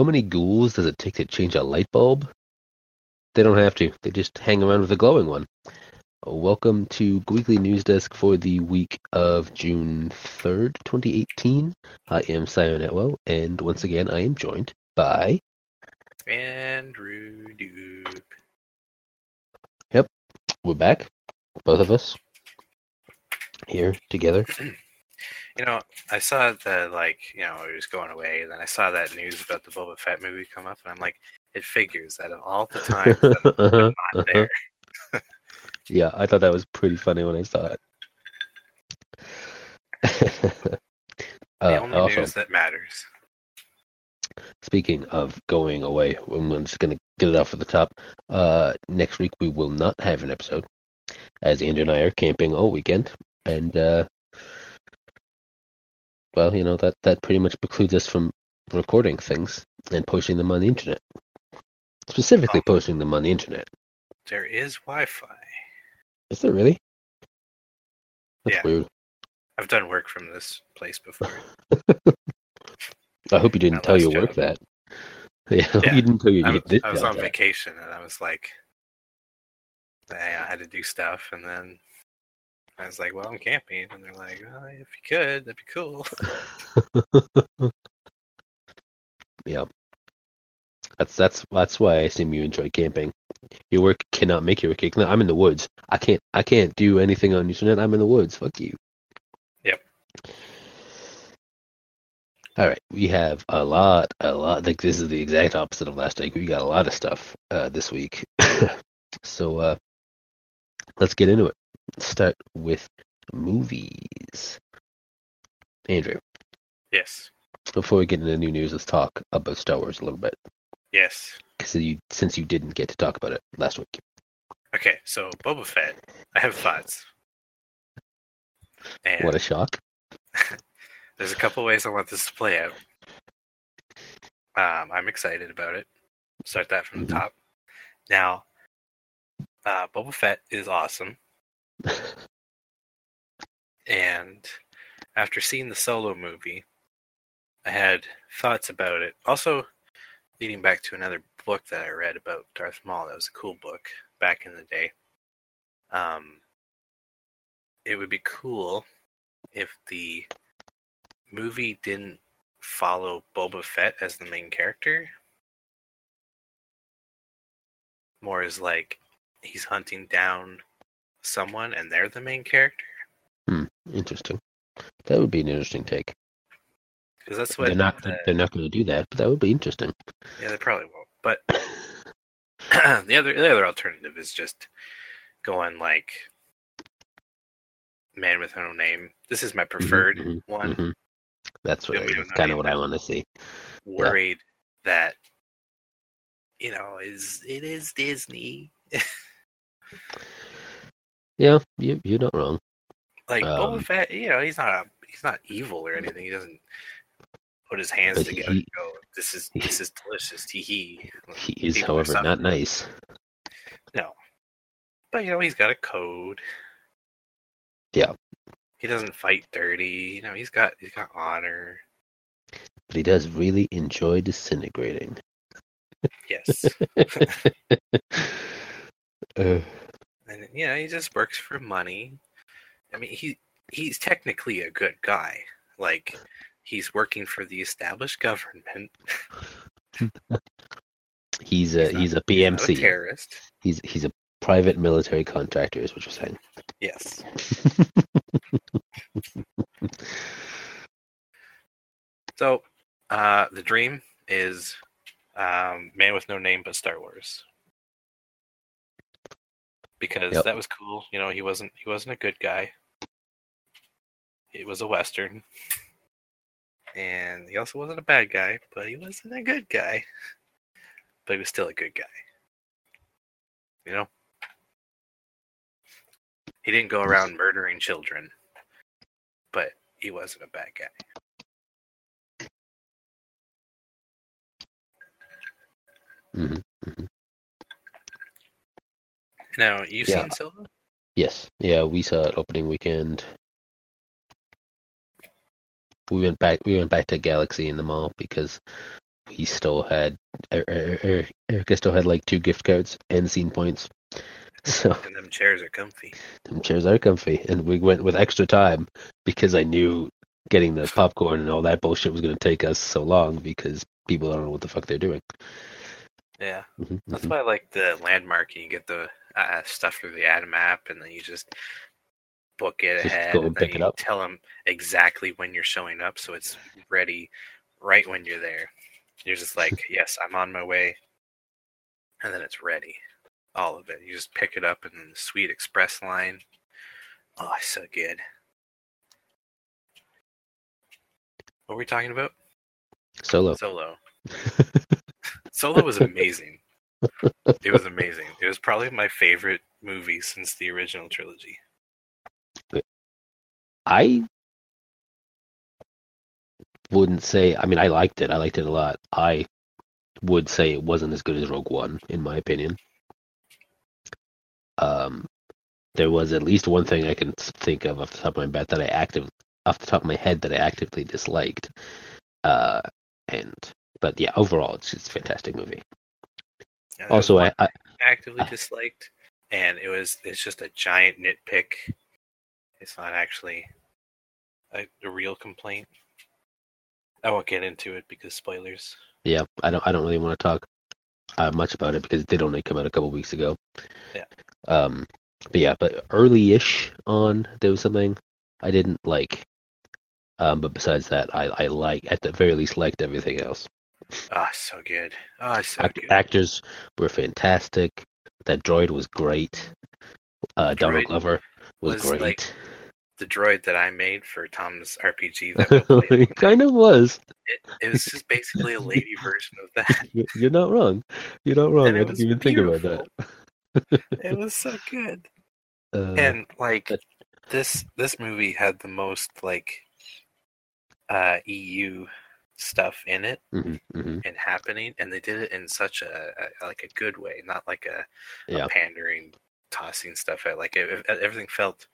how many ghouls does it take to change a light bulb? They don't have to. They just hang around with a glowing one. Uh, welcome to Weekly News Desk for the week of June 3rd, 2018. I am Simon Atwell, and once again, I am joined by Andrew Duke. Yep. We're back, both of us here together. You know, I saw that like you know it was going away, and then I saw that news about the Boba Fett movie come up, and I'm like, it figures that of all the time Uh-huh, not there. yeah, I thought that was pretty funny when I saw it. The uh, only also, news that matters. speaking of going away, I'm just going to get it off at the top. Uh, next week we will not have an episode, as Andrew and I are camping all weekend, and uh, well, you know that that pretty much precludes us from recording things and posting them on the internet. Specifically, Oh. posting them on the internet. There is Wi-Fi. Is there really? That's Yeah. weird. I've done work from this place before. I hope you didn't My tell your last work that. Yeah, I Yeah. you didn't tell your I was, I was on that. vacation, and I was like, I had to do stuff, and then I was like, "Well, I'm camping," and they're like, well, "If you could, that'd be cool." yeah. That's that's that's why I assume you enjoy camping. Your work cannot make your work. I'm in the woods. I can't I can't do anything on the internet. I'm in the woods. Fuck you. Yep. All right, we have a lot, a lot. Like this is the exact opposite of last week. We got a lot of stuff uh, this week. so uh, let's get into it. Start with movies. Andrew, Yes, before we get into new news, let's talk about Star Wars a little bit. yes. Because you, since you didn't get to talk about it last week. Okay, so Boba Fett, I have thoughts. And What a shock. there's a couple ways I want this to play out. Um, I'm excited about it. Start that from the top. Now, uh, Boba Fett is awesome, and after seeing the solo movie, I had thoughts about it. Also, leading back to another book that I read about Darth Maul. That was a cool book back in the day. Um, it would be cool if the movie didn't follow Boba Fett as the main character. More is like he's hunting down someone and they're the main character. Hmm, interesting. That would be an interesting take. Because that's what They're not. uh, They're not going to do that, but that would be interesting. yeah, they probably won't. But the other the other alternative is just going like man with no name. This is my preferred mhm, one. mhm. That's what. Yeah, That's kind of what I want to see. Worried that you know is it is Disney. Yeah, you you're not wrong. like Um, Boba Fett, you know, he's not a, he's not evil or anything. He doesn't put his hands together he- and go, "This is this is delicious." Tee hee. He is, People however, not nice. No, but you know, he's got a code. Yeah. He doesn't fight dirty. You know, he's got he's got honor. But he does really enjoy disintegrating. Yes, Uh, and you know, he just works for money. I mean, he he's technically a good guy. Like he's working for the established government. he's a He's he's a He's a PMC. terrorist. He's he's a private military contractor, is what you're saying. Yes. So, uh, the dream is um, Man with No Name but Star Wars. Because Yep. that was cool. You know, he wasn't he wasn't a good guy. It was a western. And he also wasn't a bad guy, but he wasn't a good guy. But he was still a good guy. You know? He didn't go around murdering children, but he wasn't a bad guy. hmm Now, you've Yeah. seen Solo? Yes, yeah, we saw it opening weekend. We went back. We went back to Galaxy in the mall because we still had Er- Er- Er- Erica still had like two gift cards and scene points. So And them chairs are comfy. them chairs are comfy, and we went with extra time because I knew getting the popcorn and all that bullshit was going to take us so long because people don't know what the fuck they're doing. Yeah. Mhm, That's mhm. why I like the landmark. You get the uh, stuff through the Atom app, and then you just book it Just ahead. go and and then pick it up. Tell them exactly when you're showing up, so it's ready right when you're there. You're just like, yes, I'm on my way, and then it's ready. All of it. You just pick it up in the Sweet Express line. Oh, so good. What were we talking about? Solo. Solo. Solo was amazing. it was amazing. It was probably my favorite movie since the original trilogy. I wouldn't say. I mean, I liked it. I liked it a lot. I would say it wasn't as good as Rogue One, in my opinion. Um, there was at least one thing I can think of off the top of my head that I active off the top of my head that I actively disliked. Uh, and but yeah, overall, it's just a fantastic movie. Yeah, Also, I, I actively I- disliked, and it was it's just a giant nitpick. It's not actually a, a real complaint. I won't get into it because spoilers. yeah, I don't I don't really want to talk uh, much about it because it did only come out a couple weeks ago. Yeah. Um, but yeah, but early-ish on there was something I didn't like. Um, but besides that, I I like at the very least liked everything else. Ah, so good. Ah, so Act- good. actors were fantastic. That droid was great. Uh, Donald Glover was, was, great. like, The droid that I made for Tom's RPG that it kind of was. it, it was just basically a lady version of that. You- You're not wrong. You're not wrong. I didn't even think about that. It was so good. Uh, and like but- this this movie had the most like uh EU stuff in it mhm, mhm. and happening and they did it in such a, a like a good way not like a, a pandering tossing stuff at like it, it- everything felt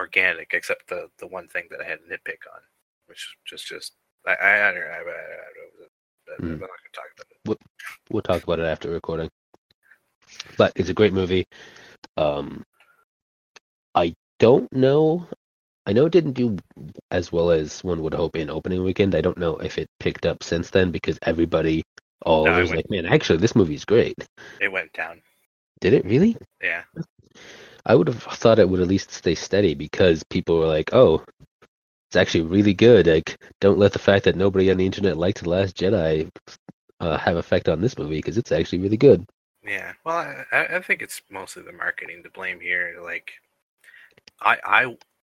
organic except the the one thing that I had a nitpick on which was just I I, I don't know I, I, I don't know I'm Mm. not gonna talk about it We'll talk about it after recording. But it's a great movie. Um, I don't know. I know it didn't do as well as one would hope in opening weekend. I don't know if it picked up since then because everybody all No, was went- like, "Man, actually, this movie's great." it went down Did it really? yeah I would have thought it would at least stay steady because people were like, "Oh, it's actually really good." Like, don't let the fact that nobody on the internet liked the Last Jedi uh, have effect on this movie because it's actually really good. Yeah, well, I, I I think it's mostly the marketing to blame here. Like, I I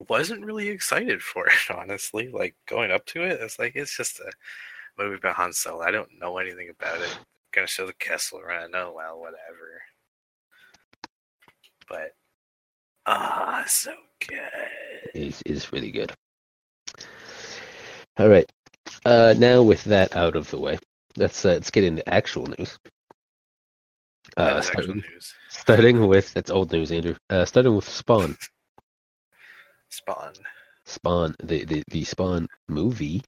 wasn't really excited for it, honestly. Like going up to it, it's like it's just a movie about Han Solo. I don't know anything about it. I'm Gonna show the Kessel Run. Oh well, whatever. But ah, so good. It's is really good. All right. Uh, now with that out of the way, let's uh, let's get into actual news. Uh, was actual starting, news. starting with that's old news, Andrew. Uh, starting with Spawn. Spawn. Spawn, the the, the Spawn movie.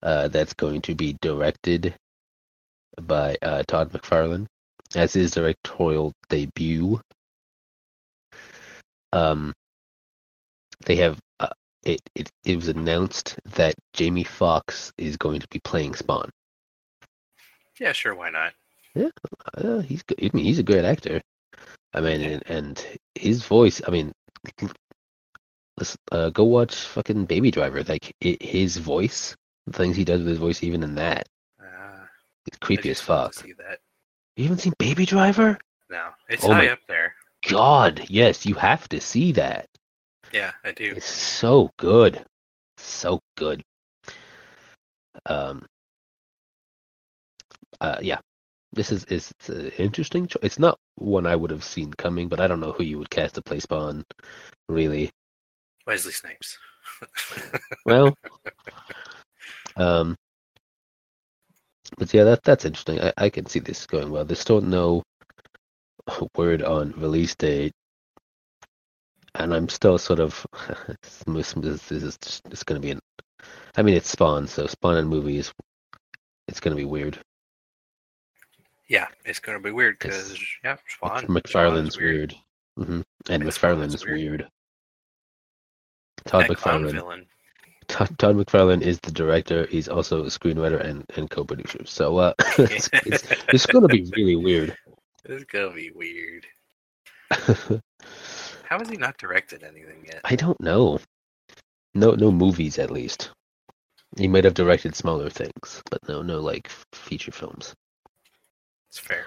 Uh, that's going to be directed by uh, Todd McFarlane as his directorial debut. Um, they have uh, it, it. It was announced that Jamie Foxx is going to be playing Spawn. Yeah, sure. Why not? Uh, he's good. I mean, he's a great actor. I mean, and, and his voice. I mean, let's uh, go watch fucking Baby Driver. Like i his voice, the things he does with his voice, even in that, Uh, it's creepy as fuck. See that? You haven't seen Baby Driver? No, it's Oh high up there. God, yes, you have to see that. Yeah, I do. It's so good, so good. Um. Uh, yeah, this is is an interesting. Cho- it's not one I would have seen coming, but I don't know who you would cast to play Spawn. Really, Wesley Snipes. well, um, but yeah, that that's interesting. I, I can see this going well. There's still no word on release date, and I'm still sort of this, is just, it's going to be an. I mean, it's Spawn, so Spawn and movies it's gonna be weird. Yeah, it's gonna be weird because yeah, Spawn. McFarlane's Spawn's weird, hmm and And McFarlane's weird. weird. Todd That McFarlane. Todd, Todd McFarlane is the director. He's also a screenwriter and, and co-producer. So uh, it's, it's, it's going to be really weird. It's gonna be weird. How has he not directed anything yet? I don't know. No, no movies at least. He might have directed smaller things, but no, no like feature films. It's fair.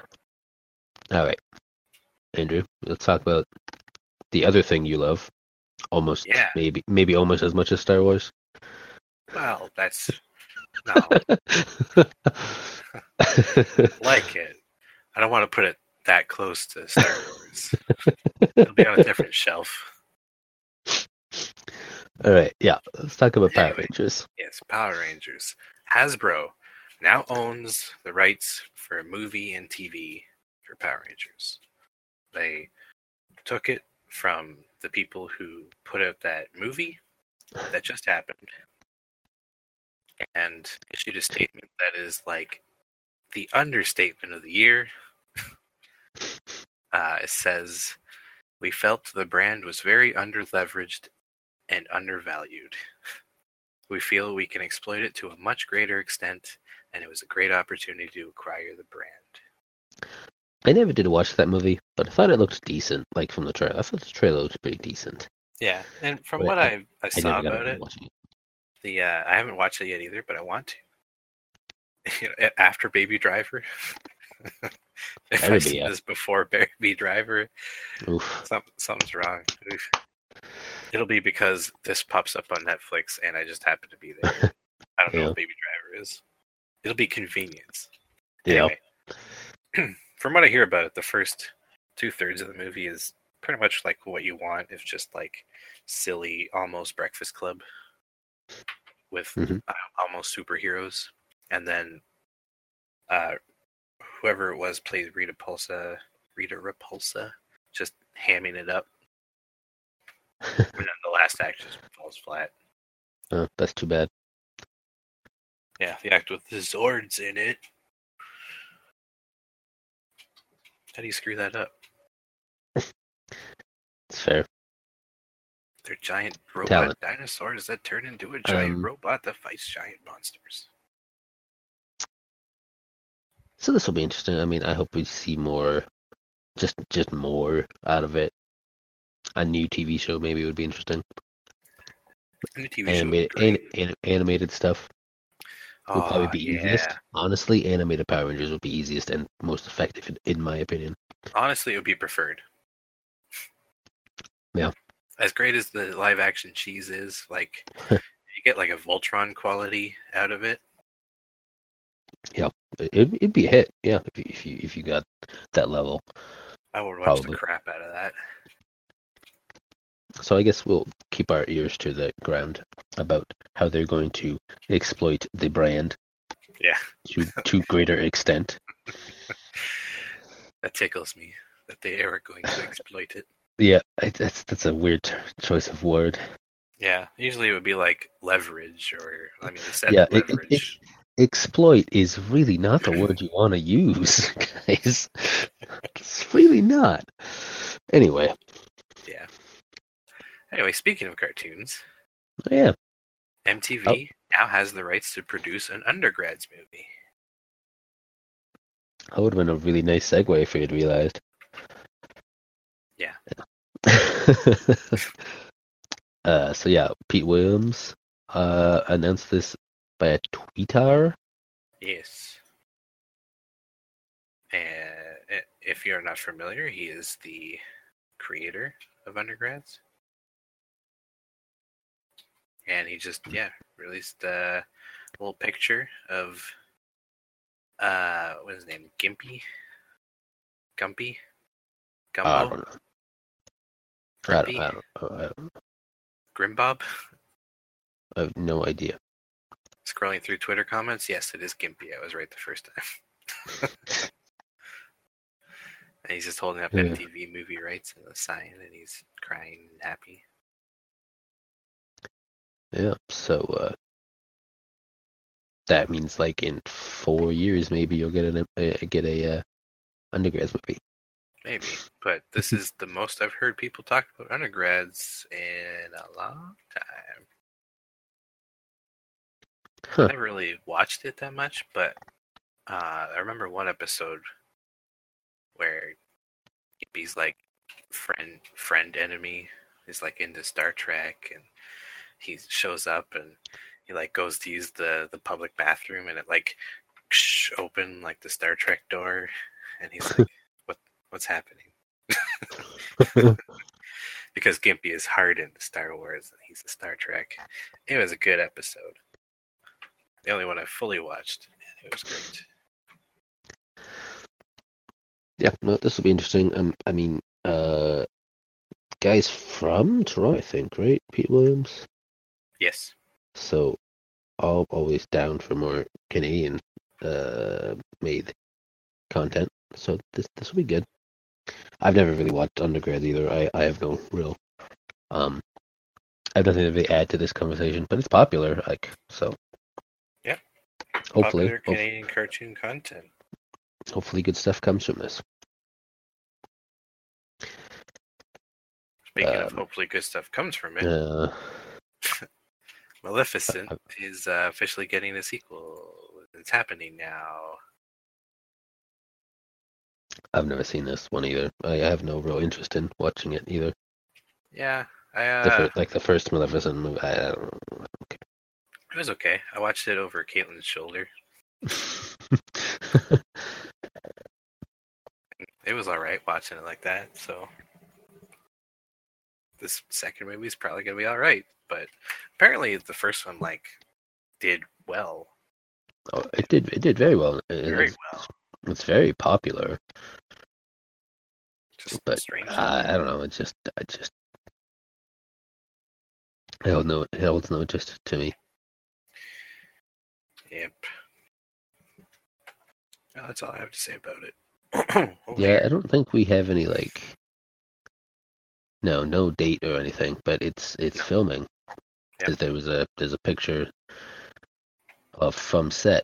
All right, Andrew, let's talk about the other thing you love. Almost, Yeah. maybe, maybe almost as much as Star Wars. Well, that's no like it. I don't want to put it that close to Star Wars. It'll be on a different shelf. All right, yeah. Let's talk about Power Rangers. Yes, Power Rangers. Hasbro now owns the rights for a movie and TV for Power Rangers. They took it from the people who put out that movie that just happened and issued a statement that is like the understatement of the year. Uh, it says, We felt the brand was very underleveraged and undervalued. We feel we can exploit it to a much greater extent, and it was a great opportunity to acquire the brand. I never did watch that movie, but I thought it looked decent. Like from the trailer, I thought the trailer looked pretty decent. Yeah, and from But what I- I, I I saw got about it, it. the uh, I haven't watched it yet either, but I want to. After Baby Driver, if I be, see yeah. this before Baby Driver, Oof. some, something's wrong. Oof. It'll be because this pops up on Netflix and I just happen to be there. I don't know Yeah. what Baby Driver is. It'll be convenience. Yeah. Anyway, from what I hear about it, the first two thirds of the movie is pretty much like what you want. It's just like silly, almost Breakfast Club with Mhm. uh, almost superheroes, and then uh, whoever it was plays Rita Repulsa, Rita Repulsa, just hamming it up, and then the last act just falls flat. Oh, that's too bad. Yeah, the act with the Zords in it. How do you screw that up? It's fair. They're giant robot Talent. dinosaurs that turn into a giant Um, robot that fights giant monsters. So this will be interesting. I mean, I hope we see more, just just more out of it. A new TV show maybe would be interesting. And the TV show Animated, would an, an, animated stuff would probably be yeah. easiest. Honestly, animated Power Rangers would be easiest and most effective, in, in my opinion. Honestly, it would be preferred. Yeah. As great as the live action cheese is, like you get like a Voltron quality out of it. Yeah, It, it'd be a hit, yeah, if you, if you if you got that level. I would watch Probably. the crap out of that. So I guess we'll keep our ears to the ground about how they're going to exploit the brand Yeah, to to greater extent. that tickles me that they are going to exploit it. Yeah, that's that's a weird choice of word. Yeah, usually it would be like leverage, or I mean, Yeah, it- it- Exploit is really not the word you want to use, guys. It's really not. Anyway, yeah. Anyway, speaking of cartoons, yeah, MTV Oh. now has the rights to produce an undergrads movie. that would have been a really nice segue if you had realized. Yeah. uh, so yeah, Pete Williams uh, announced this by a tweeter. Yes. And if you're not familiar, he is the creator of Undergrads. And he just, yeah, released a little picture of, uh, what is his name? Gimpy? Gumpy? Gumbo? don't know. I don't, I, don't, I, don't, Grimbob? I have no idea. Scrolling through Twitter comments, yes, it is Gimpy. I was right the first time. and he's just holding up Yeah. MTV movie rights and a sign, and he's crying and happy. Yeah, so uh, that means like in four years maybe you'll get an uh, get a uh, undergrads movie. Maybe, but this is the most I've heard people talk about undergrads in a long time. Huh. I really watched it that much, but uh, I remember one episode where he's like friend friend enemy is like into Star Trek, and he shows up and he like goes to use the the public bathroom, and it like open like the Star Trek door, and he's like, "What what's happening?" because Gimpy is hard into Star Wars and he's a Star Trek. It was a good episode. The only one I fully watched. It was great. Yeah, no, this will be interesting. Um, I mean, uh, guys from Toronto, I think, right? Pete Williams. Yes. So, all always down for more Canadian uh made content. So this this will be good. I've never really watched undergrad either. I I have no real um. I have nothing to really add to this conversation, but it's popular. Like so. Yeah. Hopefully, Popular hope- Canadian cartoon content. hopefully, good stuff comes from this. Speaking of Um, hopefully good stuff comes from it, Uh, Maleficent uh, is uh, officially getting a sequel. It's happening now. I've never seen this one either. I have no real interest in watching it either. Yeah, I The uh, fir- like the first Maleficent movie. I, I don't it was okay. I watched it over Caitlin's shoulder. It was all right watching it like that. So this second movie is probably gonna be all right. But apparently the first one like did well, oh, it did. It did very well. Very well. It's very popular, Just but. I, I don't know. It's just, I just, it holds no, it holds no interest to me. Yep. That's all I have to say about it. Over oh, Yeah. I don't think we have any like, no, no date or anything, but it's it's filming. 'Cause there was a there's a picture of from set,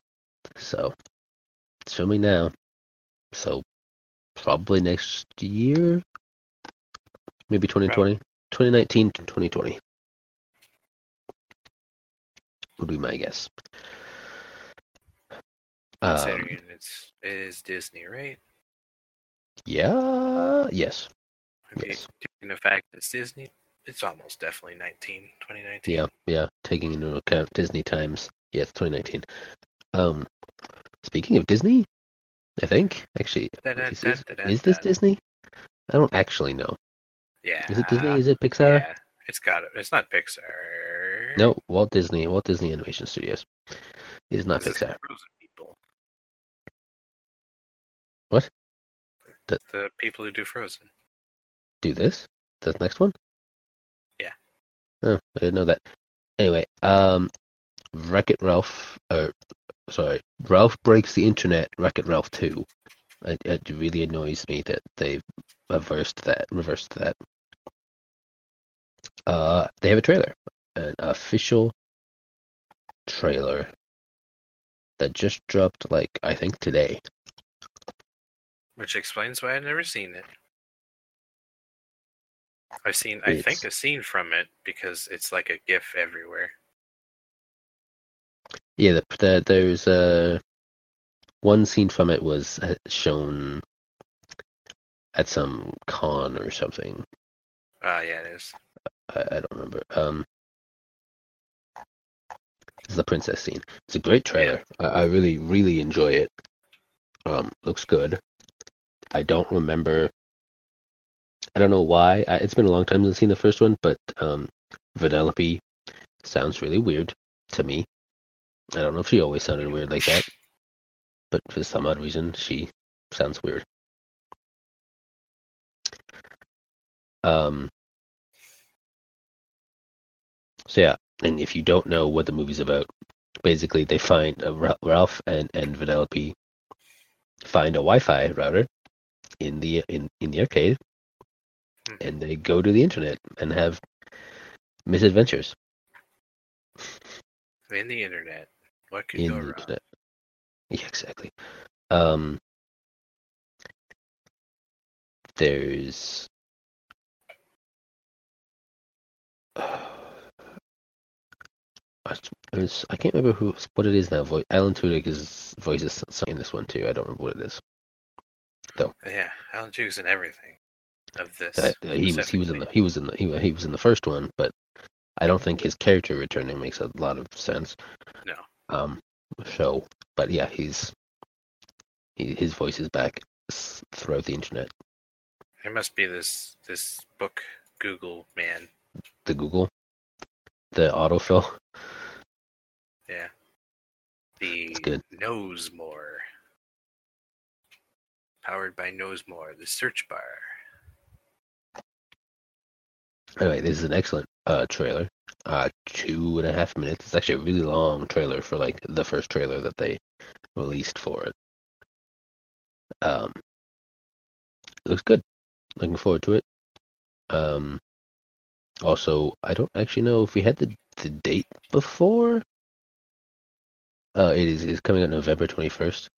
so it's filming now. So probably next year, maybe 2020, 2019 to 2020 would be my guess. Um, Considering it's it is Disney, right? yeah, yes, Okay, yes. Taking the fact that it's Disney, it's almost definitely 19, 2019. Yeah, yeah. Taking into account Disney times. Yes, 2019. Um, speaking of Disney, I think actually is this, is this Disney? I don't actually know. Yeah. Is it Disney? Is it Pixar? Yeah, it's got it. It's not Pixar. No, Walt Disney. Walt Disney Animation Studios. It is not This Pixar. Frozen people. What? The- The people who do Frozen. Do this? The next one? Yeah. Oh, I didn't know that. Anyway, um, Wreck It Ralph. Uh, sorry, Ralph breaks the internet. Wreck It Ralph Two. It, it really annoys me that they've reversed that. Reversed that. Uh, they have a trailer, an official trailer that just dropped. Like I think today. Which explains why I've never seen it. I've seen, I think, It's- a scene from it because it's like a GIF everywhere. Yeah, the, the, there's uh, one scene from it was uh, shown at some con or something. Ah, yeah, it is. I, I don't remember. Um, it's the princess scene. It's a great trailer. I, I really, really enjoy it. Um, looks good. I don't remember. I don't know why. I, it's been a long time since I've seen the first one, but um, Vanellope sounds really weird to me. I don't know if she always sounded weird like that, but for some odd reason, she sounds weird. Um. So yeah, and if you don't know what the movie's about, basically they find uh, Ralph and and Vanellope find a Wi-Fi router in the in in the arcade, Hmm. and they go to the internet and have misadventures. In the internet. What could in go the wrong? internet. Yeah, exactly. Um, there's I was- I can't remember who what it is now. Voice Alan Tudyk is voices in this one too. I don't remember what it is. Though. Yeah, Alan Tudyk in everything of this. Uh, he was he was in the he was in the he, he was in the first one, but I don't think his character returning makes a lot of sense. No. Um. show. but yeah, he's he, his voice is back throughout the internet. It must be this this book Google man. The Google, the autofill. Yeah. The It's good. KnowsMore. Powered by KnowsMore, the search bar. Anyway, this is an excellent uh trailer. Uh, two and a half minutes. It's actually a really long trailer for like the first trailer that they released for it. Um, it looks good. Looking forward to it. Um, also, I don't actually know if we had the the date before. Uh, it is is coming out November twenty first,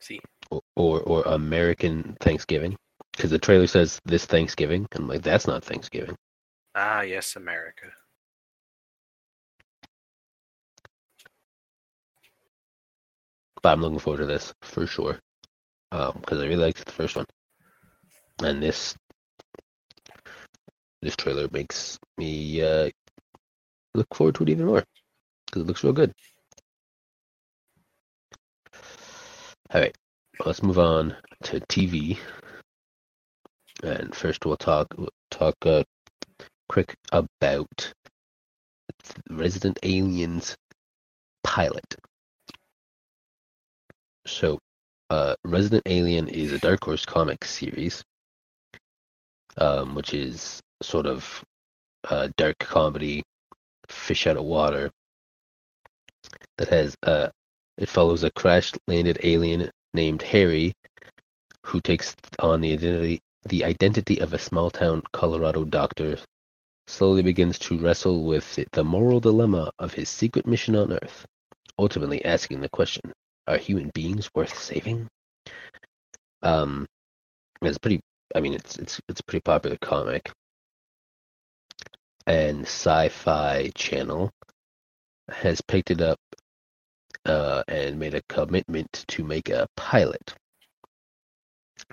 See, or, or or American Thanksgiving, because the trailer says this Thanksgiving. I'm like, that's not Thanksgiving. ah, yes, America. But I'm looking forward to this for sure, because I really liked the first one, and this this trailer makes me uh, look forward to it even more because it looks real good. All right, let's move on to TV, and first we'll talk talk uh, quick about Resident Aliens pilot. So, uh, Resident Alien is a Dark Horse Comics series, um, which is sort of uh, dark comedy, fish out of water. That has uh, it follows a crash-landed alien named Harry, who takes on the identity the identity of a small-town Colorado doctor. Slowly begins to wrestle with the moral dilemma of his secret mission on Earth, ultimately asking the question: Are human beings worth saving? Um, it's pretty. I mean, it's it's it's a pretty popular comic, and Sci-Fi Channel has picked it up uh, and made a commitment to make a pilot.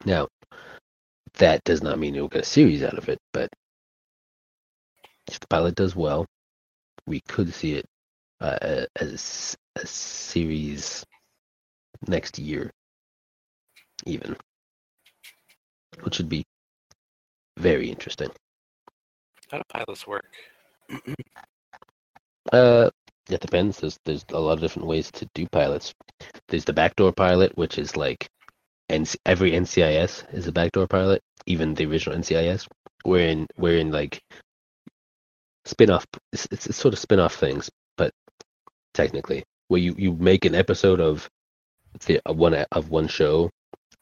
Now, that does not mean you'll get a series out of it, but if the pilot does well, we could see it uh, as a series next year, even, which would be very interesting. How do pilots work? Uh, it depends. There's there's a lot of different ways to do pilots. There's the backdoor pilot, which is like, NC, every NCIS is a backdoor pilot, even the original NCIS. We're in wherein like spin-off, it's, it's, it's sort of spin-off things, but technically, where you you make an episode of the one of one show,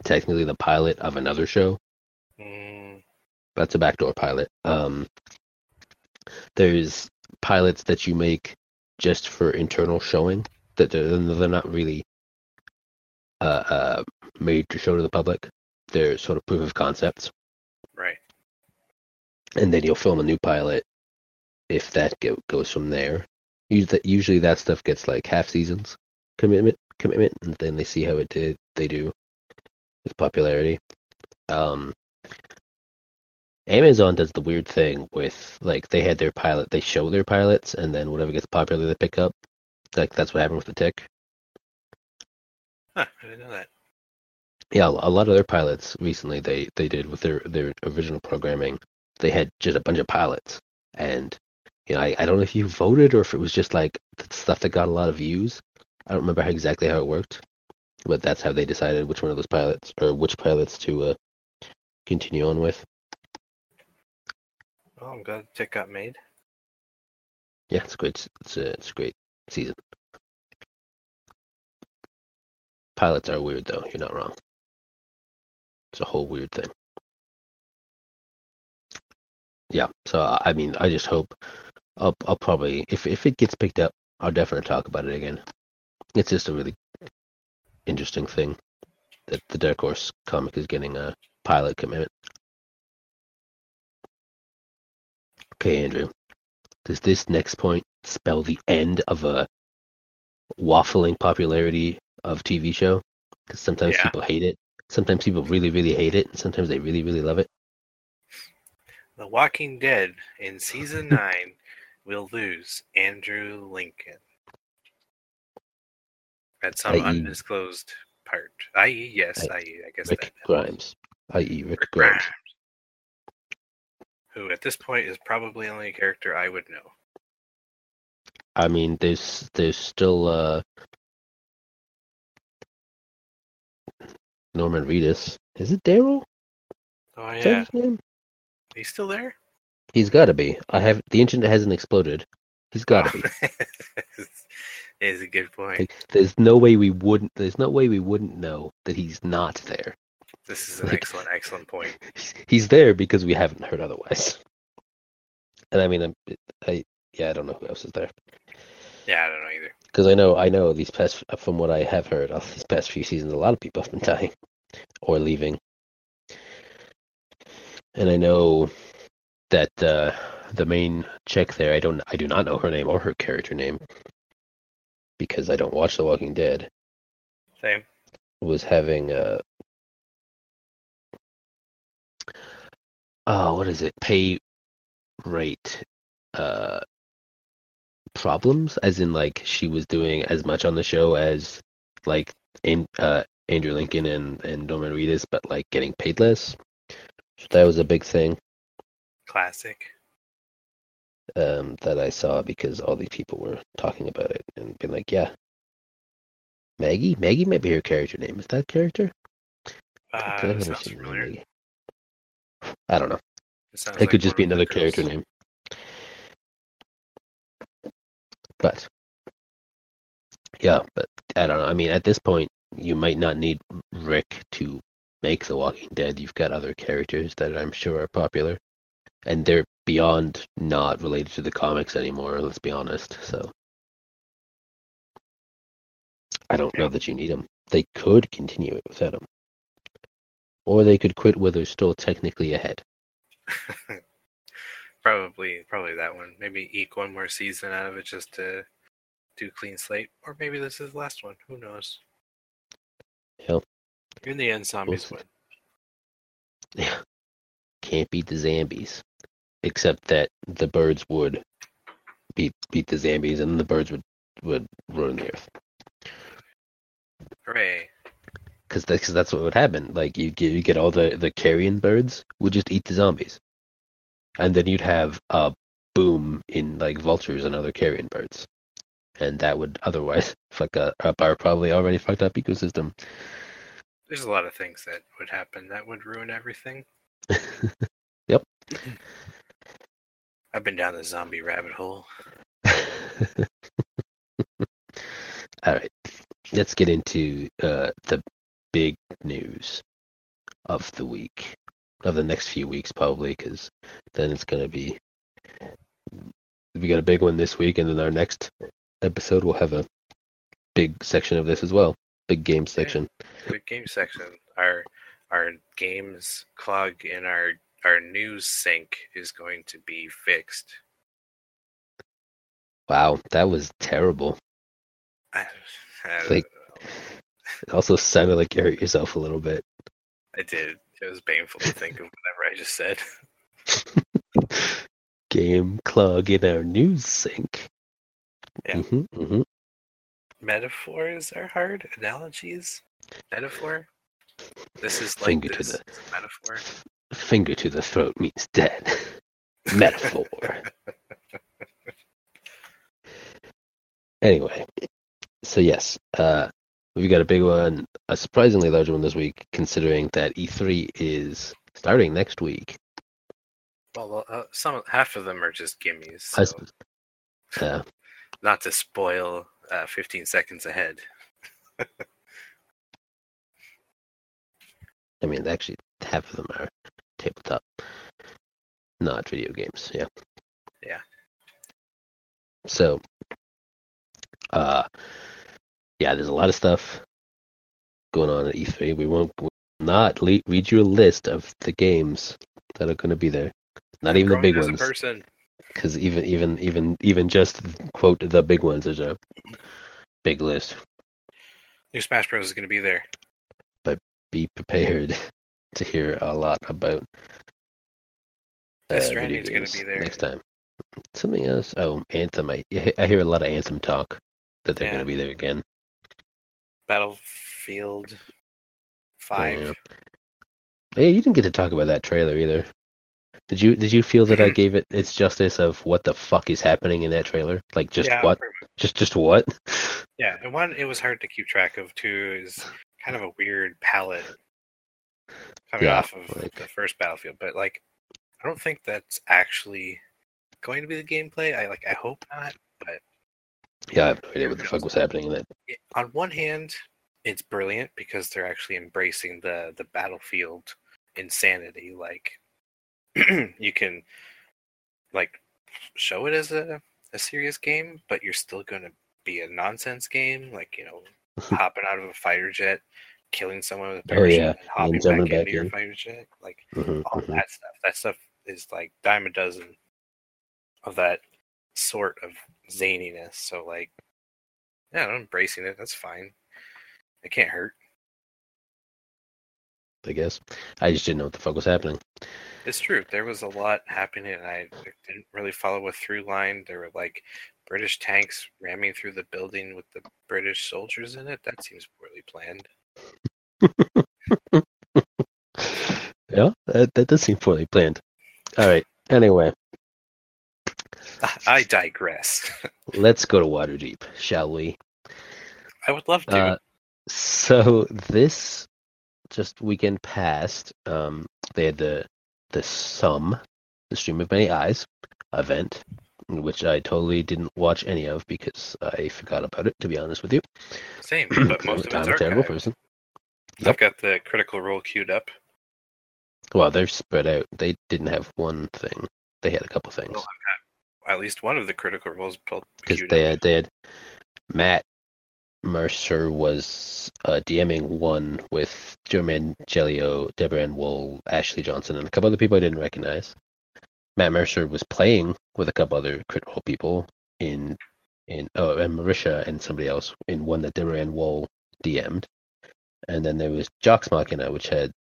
technically the pilot of another show. Mm, That's a backdoor pilot. Um, there's pilots that you make just for internal showing that they're, they're not really uh, uh, made to show to the public. They're sort of proof of concepts, right. and then you'll film a new pilot if that go, goes from there. Usually, usually that stuff gets like half seasons commitment commitment, and then they see how it did they do with popularity. Um, Amazon does the weird thing with like they had their pilot, they show their pilots, and then whatever gets popular they pick up. Like that's what happened with the Tick. Huh, I didn't know that. Yeah, a lot of their pilots recently they they did with their their original programming. They had just a bunch of pilots, and you know I, I don't know if you voted or if it was just like the stuff that got a lot of views. I don't remember how, exactly how it worked, but that's how they decided which one of those pilots or which pilots to uh, continue on with. Well, I'm glad the tick got made. Yeah, it's great. It's a it's a great season. Pilots are weird though. You're not wrong. It's a whole weird thing. Yeah. So I I mean, I just hope I'll I'll probably if if it gets picked up, I'll definitely talk about it again. It's just a really interesting thing that the Dark Horse comic is getting a pilot commitment. Okay, Andrew. Does this next point spell the end of a waffling popularity of TV show? Because sometimes Yeah. people hate it. Sometimes people really, really hate it, and sometimes they really, really love it. The Walking Dead in season nine will lose Andrew Lincoln at some I.e. undisclosed part. I.e., yes, I- I.e. I guess Rick that Grimes, i.e., Rick Rick Grimes. Grimes, who at this point is probably only a character I would know. I mean, there's there's still uh, Norman Reedus. Is it Daryl? Oh yeah, he's still there. He's got to be. I have the internet hasn't exploded. He's got to be. is a good point. Like, there's no way we wouldn't. There's no way we wouldn't know that he's not there. This is an like- excellent, excellent point. He's- there because we haven't heard otherwise. And I mean, I'm, I yeah, I don't know who else is there Yeah, I don't know either. because I know I know these past from what I have heard of these past few seasons, a lot of people have been dying or leaving, and I know that uh, the main chick there, I don't, I do not know her name or her character name because I don't watch The Walking Dead. Same. was having a oh what is it pay rate uh problems as in like she was doing as much on the show as like in uh Andrew Lincoln and and Norman Reedus but like getting paid less so that was a big thing Classic. Um that I saw because all these people were talking about it and being like yeah Maggie Maggie might be her character name is that character Uh, never sounds familiar. I don't know. It, It like could just be another girls. character name. But yeah, but I don't know. I mean, at this point, you might not need Rick to make The Walking Dead. You've got other characters that I'm sure are popular, and they're beyond not related to the comics anymore. Let's be honest. So I don't know that you need them. They could continue it without them, or they could quit where they're still technically ahead. probably, probably that one. Maybe eke one more season out of it just to do clean slate, or maybe this is the last one. Who knows? Yeah. In the end, zombies We'll win. Yeah. Can't beat the zombies. Except that the birds would beat beat the zombies and the birds would would ruin the earth. Hooray! Because that's, that's what would happen. Like you get you get all the the carrion birds would just eat the zombies, and then you'd have a boom in like vultures and other carrion birds, and that would otherwise fuck up our probably already fucked up ecosystem. There's a lot of things that would happen that would ruin everything. Yep. I've been down the zombie rabbit hole. All right, let's get into uh, the big news of the week, of the next few weeks, probably, because then it's going to be. We got a big one this week, and then our next episode will have a big section of this as well. Big game section. Big game section. Our our games clog in our our news sink is going to be fixed. Wow, that was terrible. I, I, Like- It also sounded like you hurt yourself a little bit. I did. It was painful to think of whatever I just said. Game clog in our news sink. Yeah. hmm hmm Metaphors are hard. Analogies. Metaphor. This is like Finger to the- a metaphor. Finger to the throat means dead. Metaphor. anyway, so yes, uh, we've got a big one, a surprisingly large one this week, considering that E3 is starting next week. Well, uh, some half of them are just gimmies. So. Uh, not to spoil uh, 15 seconds ahead. I mean, actually, half of them are tabletop, not video games. Yeah. Yeah. So, uh, yeah, there's a lot of stuff going on at E3. We won't we will not le- read you a list of the games that are going to be there. Not even the big ones, because even even even even just quote the big ones. There's a big list. New Smash Bros is going to be there. But be prepared to hear a lot about. uh, Stranding's gonna games be there. next time. Something else. Oh, Anthem. I I hear a lot of Anthem talk that they're Yeah. going to be there again. Battlefield Five. Yeah. Hey, you didn't get to talk about that trailer either. Did you? Did you feel that I gave it its justice of what the fuck is happening in that trailer? Like just yeah, what? Just just what? Yeah, and one it was hard to keep track of too. Is kind of a weird palette coming Yeah, off of like- the first Battlefield, but like I don't think that's actually going to be the gameplay. I like I hope not. But Yeah, I have no idea what the fuck was happening in that. on one hand, it's brilliant because they're actually embracing the the Battlefield insanity. Like you can like show it as a a serious game, but you're still going to be a nonsense game. Like you know, hopping out of a fighter jet, killing someone with a Oh, parachute, yeah, and hopping jumping back, back into your in. fighter jet. Like Mhm, all mhm. that stuff. That stuff is like dime a dozen of that sort of zaniness. So like, yeah, I'm embracing it. That's fine. It can't hurt. I guess I just didn't know what the fuck was happening. It's true. There was a lot happening, and I didn't really follow a through line. There were like British tanks ramming through the building with the British soldiers in it. That seems poorly planned. Yeah, that, that does seem poorly planned. All right. Anyway, I digress. let's go to Waterdeep, shall we? I would love to. Uh, so this just weekend past, um, they had the the Sum, the Stream of Many Eyes event, which I totally didn't watch any of because I forgot about it. To be honest with you, Same, but most of I'm a terrible person. I've got the Critical Role queued up. Well, they're spread out. They didn't have one thing. They had a couple things Well, I've got at least one of the Critical Roles pulled because they had they had Matt Mercer was uh, DMing one with Joe Manganiello, Deborah Ann Woll, Ashley Johnson, and a couple other people I didn't recognize. Matt Mercer was playing with a couple other critical people in in oh and Marisha and somebody else in one that Deborah Woll DM'd. And then there was Jocks Machina, which had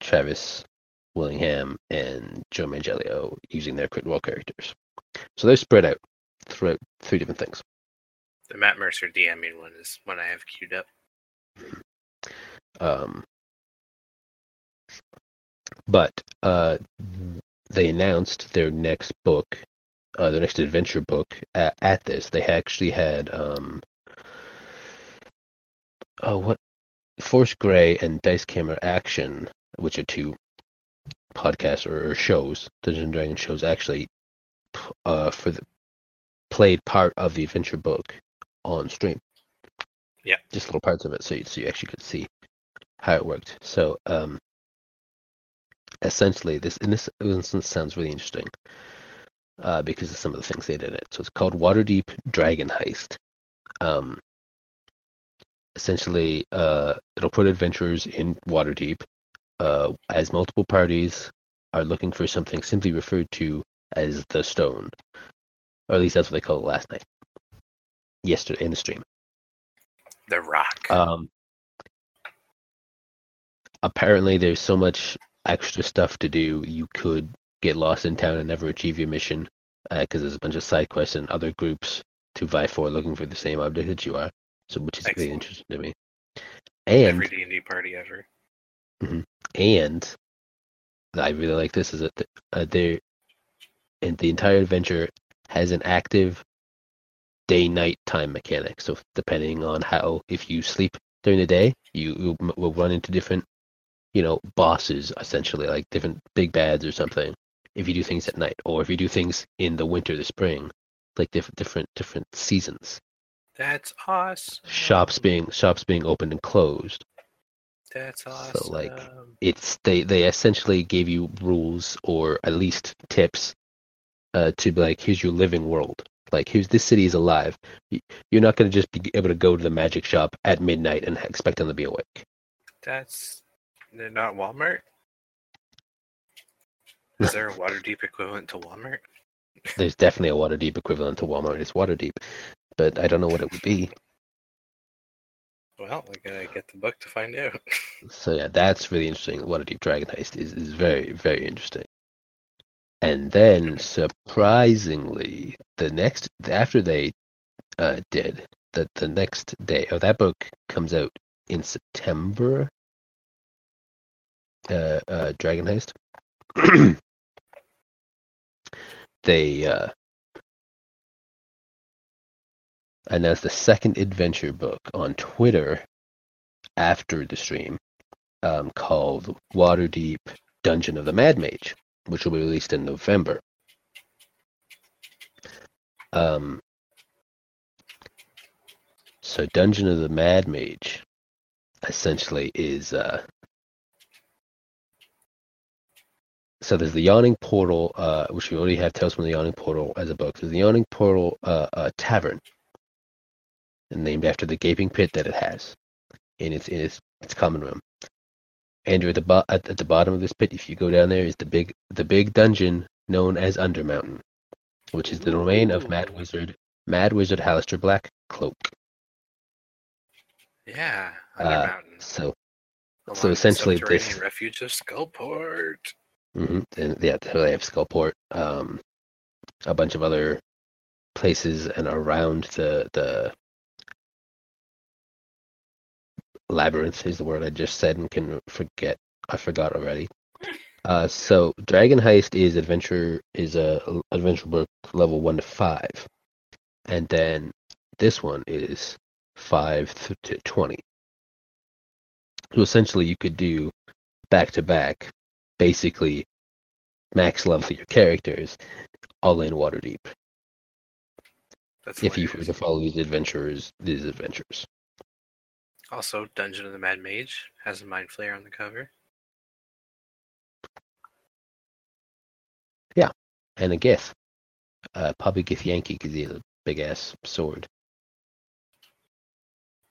Travis Willingham and Joe Manganiello using their crit characters. So they're spread out throughout three different things. The Matt Mercer DMing one is one I have queued up. Um, but uh, they announced their next book, uh, their next adventure book at, at this. They actually had um, oh what Force Grey and Dice Camera Action, which are two podcasts or, or shows, Dungeons and Dragons shows, actually uh, for the played part of the adventure book on stream. Yeah. just little parts of it, so you, so you actually could see how it worked. So, um, essentially, this in this instance sounds really interesting uh, because of some of the things they did in it. So it's called Waterdeep Dragon Heist. Um, essentially, uh, it'll put adventurers in Waterdeep uh, as multiple parties are looking for something simply referred to as the Stone, or at least that's what they called it last night, yesterday in the stream. The Rock. Um, apparently, there's so much extra stuff to do. You could get lost in town and never achieve your mission because there's a bunch of side quests and other groups to vie for looking for the same object that you are. So, which is really interesting to me. And Every D and D party ever. and I really like this is that uh, there, and the entire adventure has an active day-night time mechanic. So depending on how, if you sleep during the day, you, you will run into different, you know, bosses essentially, like different big bads or something. If you do things at night, or if you do things in the winter, the spring, like different different different seasons. That's awesome. Shops being shops being opened and closed. That's awesome. So, like, it's they they essentially gave you rules or at least tips uh, to be like here's your living world Like, here's this city is alive. You're not going to just be able to go to the magic shop at midnight and expect them to be awake. That's they're not Walmart. Is there a Waterdeep equivalent to Walmart? There's definitely a Waterdeep equivalent to Walmart. It's Waterdeep, but I don't know what it would be. Well, we gotta get the book to find out. So yeah, that's really interesting. Waterdeep Dragon Heist is, is very, very interesting. And then surprisingly, the next after they uh, did the the next day, oh, that book comes out in September. Uh, uh, Dragon Heist. they uh, announced the second adventure book on Twitter after the stream um, called Waterdeep Dungeon of the Mad Mage, which will be released in November. Um, so Dungeon of the Mad Mage essentially is uh, so there's the Yawning Portal, uh, which we already have Tales from the Yawning Portal as a book. There's the Yawning Portal uh, uh, Tavern, named after the gaping pit that it has in its in its, its common room. Andrew, at the bo- at, at the bottom of this pit, if you go down there, is the big the big dungeon known as Undermountain, which is the domain of Mad Wizard Mad Wizard Halaster Blackcloak. Yeah, Uh, Undermountain. So, along so the essentially this- refuge of Skullport. Mhm, and yeah, they have Skullport, um, a bunch of other places, and around the the labyrinth is the word I just said and can forget. I forgot already. Uh, so Dragon Heist is adventure is a adventure book level one to five, and then this one is five to twenty. So essentially, you could do back to back, basically max level your characters, all in Waterdeep. That's If you were to follow these adventurers, these adventures. Also, Dungeon of the Mad Mage has a mind flayer on the cover. Yeah, and a Gith. Uh, probably Githyanki because he has a big ass sword.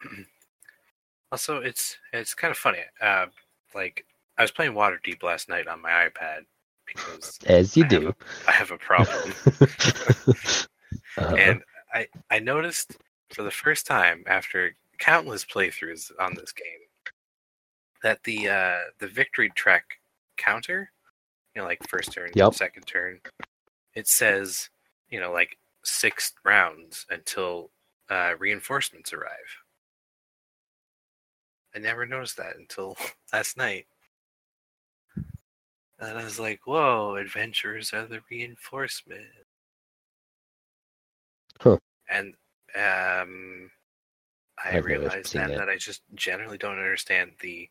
Also, it's it's kind of funny. Uh, like I was playing Waterdeep last night on my iPad because As you I have do. I have a problem, Uh-huh. and I I noticed for the first time after countless playthroughs on this game that the uh, the victory track counter, you know, like first turn, Yep. second turn, it says you know like six rounds until uh, reinforcements arrive. I never noticed that until last night. And I was like, whoa, adventurers are the reinforcement. Huh. And um, I I've realized then that. that. I just generally don't understand the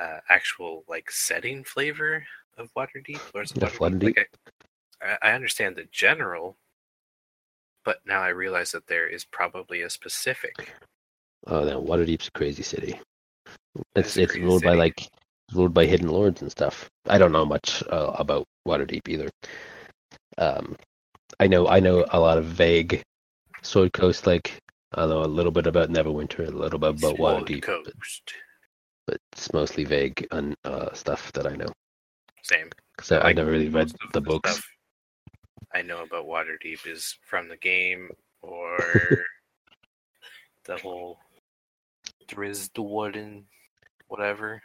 uh, actual like setting flavor of Waterdeep. Or is it Of Waterdeep? Like, I, I understand the general, but now I realize that there is probably a specific. oh, no, Waterdeep's a crazy city. It It's it's crazy ruled by like ruled by hidden lords and stuff. I don't know much uh, about Waterdeep either. Um, I know I know a lot of vague Sword Coast. Like I know a little bit about Neverwinter, a little bit about Sword Waterdeep, but, Coast. but it's mostly vague un, uh, stuff that I know. Same. Because I, I never really read of the books. I know about Waterdeep is from the game or the whole Drizzt Do'Urden, whatever.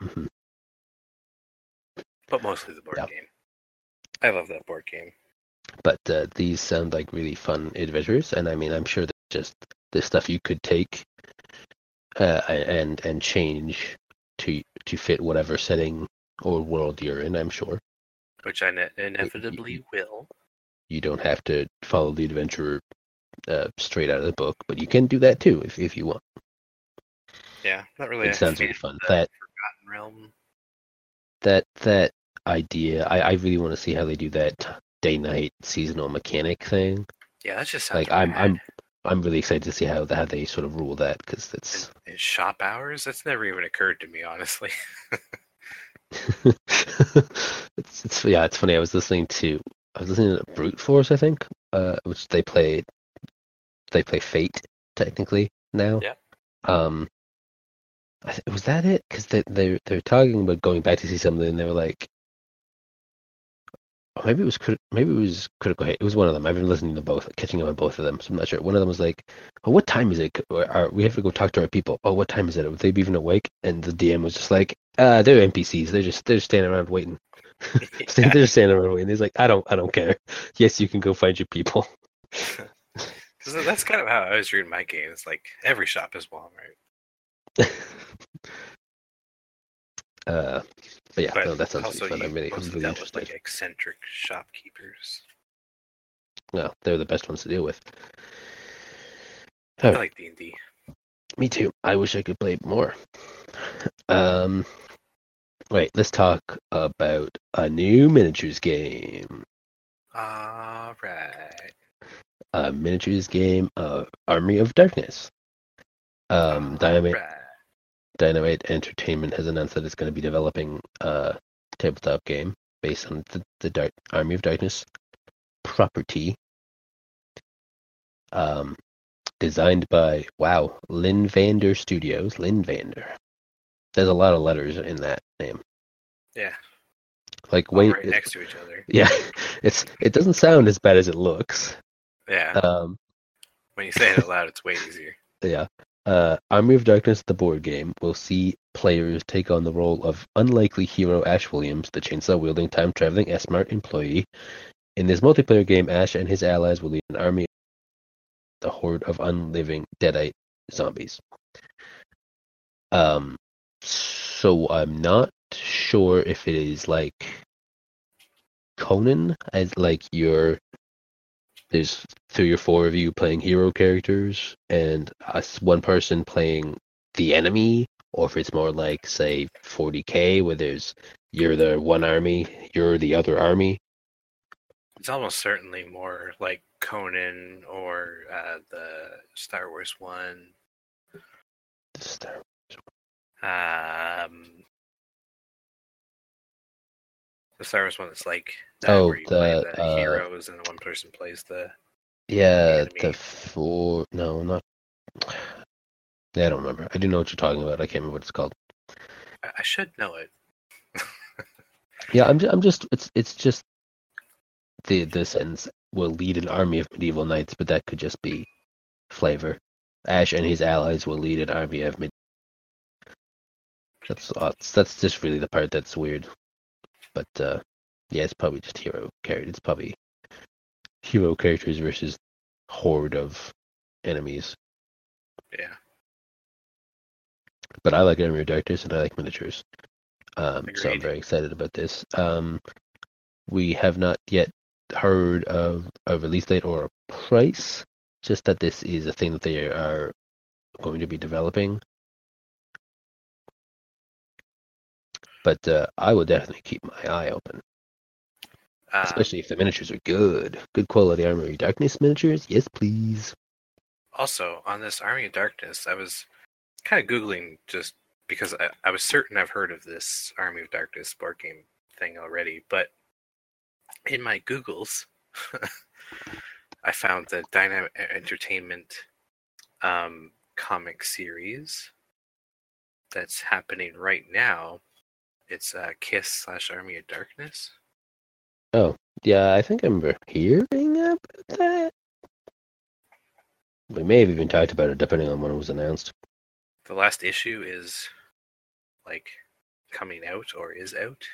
Mhm. But mostly the board Yeah. game. I love that board game. But uh, these sound like really fun adventures, and I mean, I'm sure that just the stuff you could take uh, and and change to to fit whatever setting or world you're in. I'm sure Which I ne- inevitably will. you don't have to follow the adventure uh, straight out of the book, but you can do that too if if you want. Yeah, not really. It sounds really fun. That Realm. that that idea, I, I really want to see how they do that day night seasonal mechanic thing. Yeah, that's just Like I'm. I'm I'm really excited to see how how they sort of rule that because in shop hours? That's never even occurred to me, honestly. it's, it's yeah, it's funny. I was listening to I was listening to Brute Force, I think, uh, which they play. They play Fate technically now. Yeah. Um, was that it? Because they they they're talking about going back to see something, and they were like, or maybe it was maybe it was critical hit. It was one of them. I've been listening to both, catching up on both of them, so I'm not sure. One of them was like, "Oh, what time is it? We have to go talk to our people. Oh, what time is it? Would they be even awake?" And the DM was just like, "Uh, they're NPCs. They're just they're just standing around waiting. They're just standing around waiting." He's like, "I don't I don't care. Yes, you can go find your people." 'Cause that's kind of how I was reading my game. It's like every shop is Walmart. uh, but yeah, But no, that sounds also, fun. you I'm really, I'm mostly really dealt with like eccentric shopkeepers. Well, they're the best ones to deal with. I like D and D. Me too. I wish I could play more. Um, right, let's talk about a new miniatures game. All right. A miniatures game of Army of Darkness. Um, Dynamite, Alright. Dynamite Entertainment has announced that it's going to be developing a tabletop game based on the, the Dark, Army of Darkness property. Um, designed by wow, Lynnvander Studios. Lynnvander. There's a lot of letters in that name. Yeah. Like wait, right next to each other. yeah, it's it doesn't sound as bad as it looks. Yeah. Um, when you say it out loud, it's way easier. yeah. Uh, Army of Darkness, the board game, will see players take on the role of unlikely hero Ash Williams, the chainsaw wielding, time traveling S-Mart employee. In this multiplayer game, Ash and his allies will lead an army the horde of unliving deadite zombies. Um, so I'm not sure if it is like Conan, as like you're there's three or four of you playing hero characters, and us one person playing the enemy, or if it's more like say 40k, where there's you're the one army, you're the other army. It's almost certainly more like Conan or uh, the Star Wars one. Star- Um, the Star Wars one that's like Oh, where you play the, the uh, heroes and one person plays the. Yeah, enemy. the four. No, not. Yeah, I don't remember. I do know what you're talking about. I can't remember what it's called. I, I should know it. Yeah, I'm. Just, I'm just. It's. It's just. The the sentence will lead an army of medieval knights, but that could just be flavor. Ash and his allies will lead an army of medieval. That's that's that's just really the part that's weird. But uh yeah, it's probably just hero characters. It's probably hero characters versus horde of enemies. Yeah. But I like of Darkness and I like miniatures. Um, so I'm very excited about this. Um, we have not yet heard of a release date or a price. Just that this is a thing that they are going to be developing. But uh, I will definitely keep my eye open, Um, especially if the miniatures are good. Good quality Army of Darkness miniatures. Yes, please. Also, on this Army of Darkness, I was kind of Googling just because I, I was certain I've heard of this Army of Darkness board game thing already, but in my Googles, I found the Dynamite Entertainment um, comic series that's happening right now. It's uh, Kiss slash Army of Darkness. Oh, yeah, I think I remember hearing about that. We may have even talked about it, depending on when it was announced. The last issue is like coming out or is out.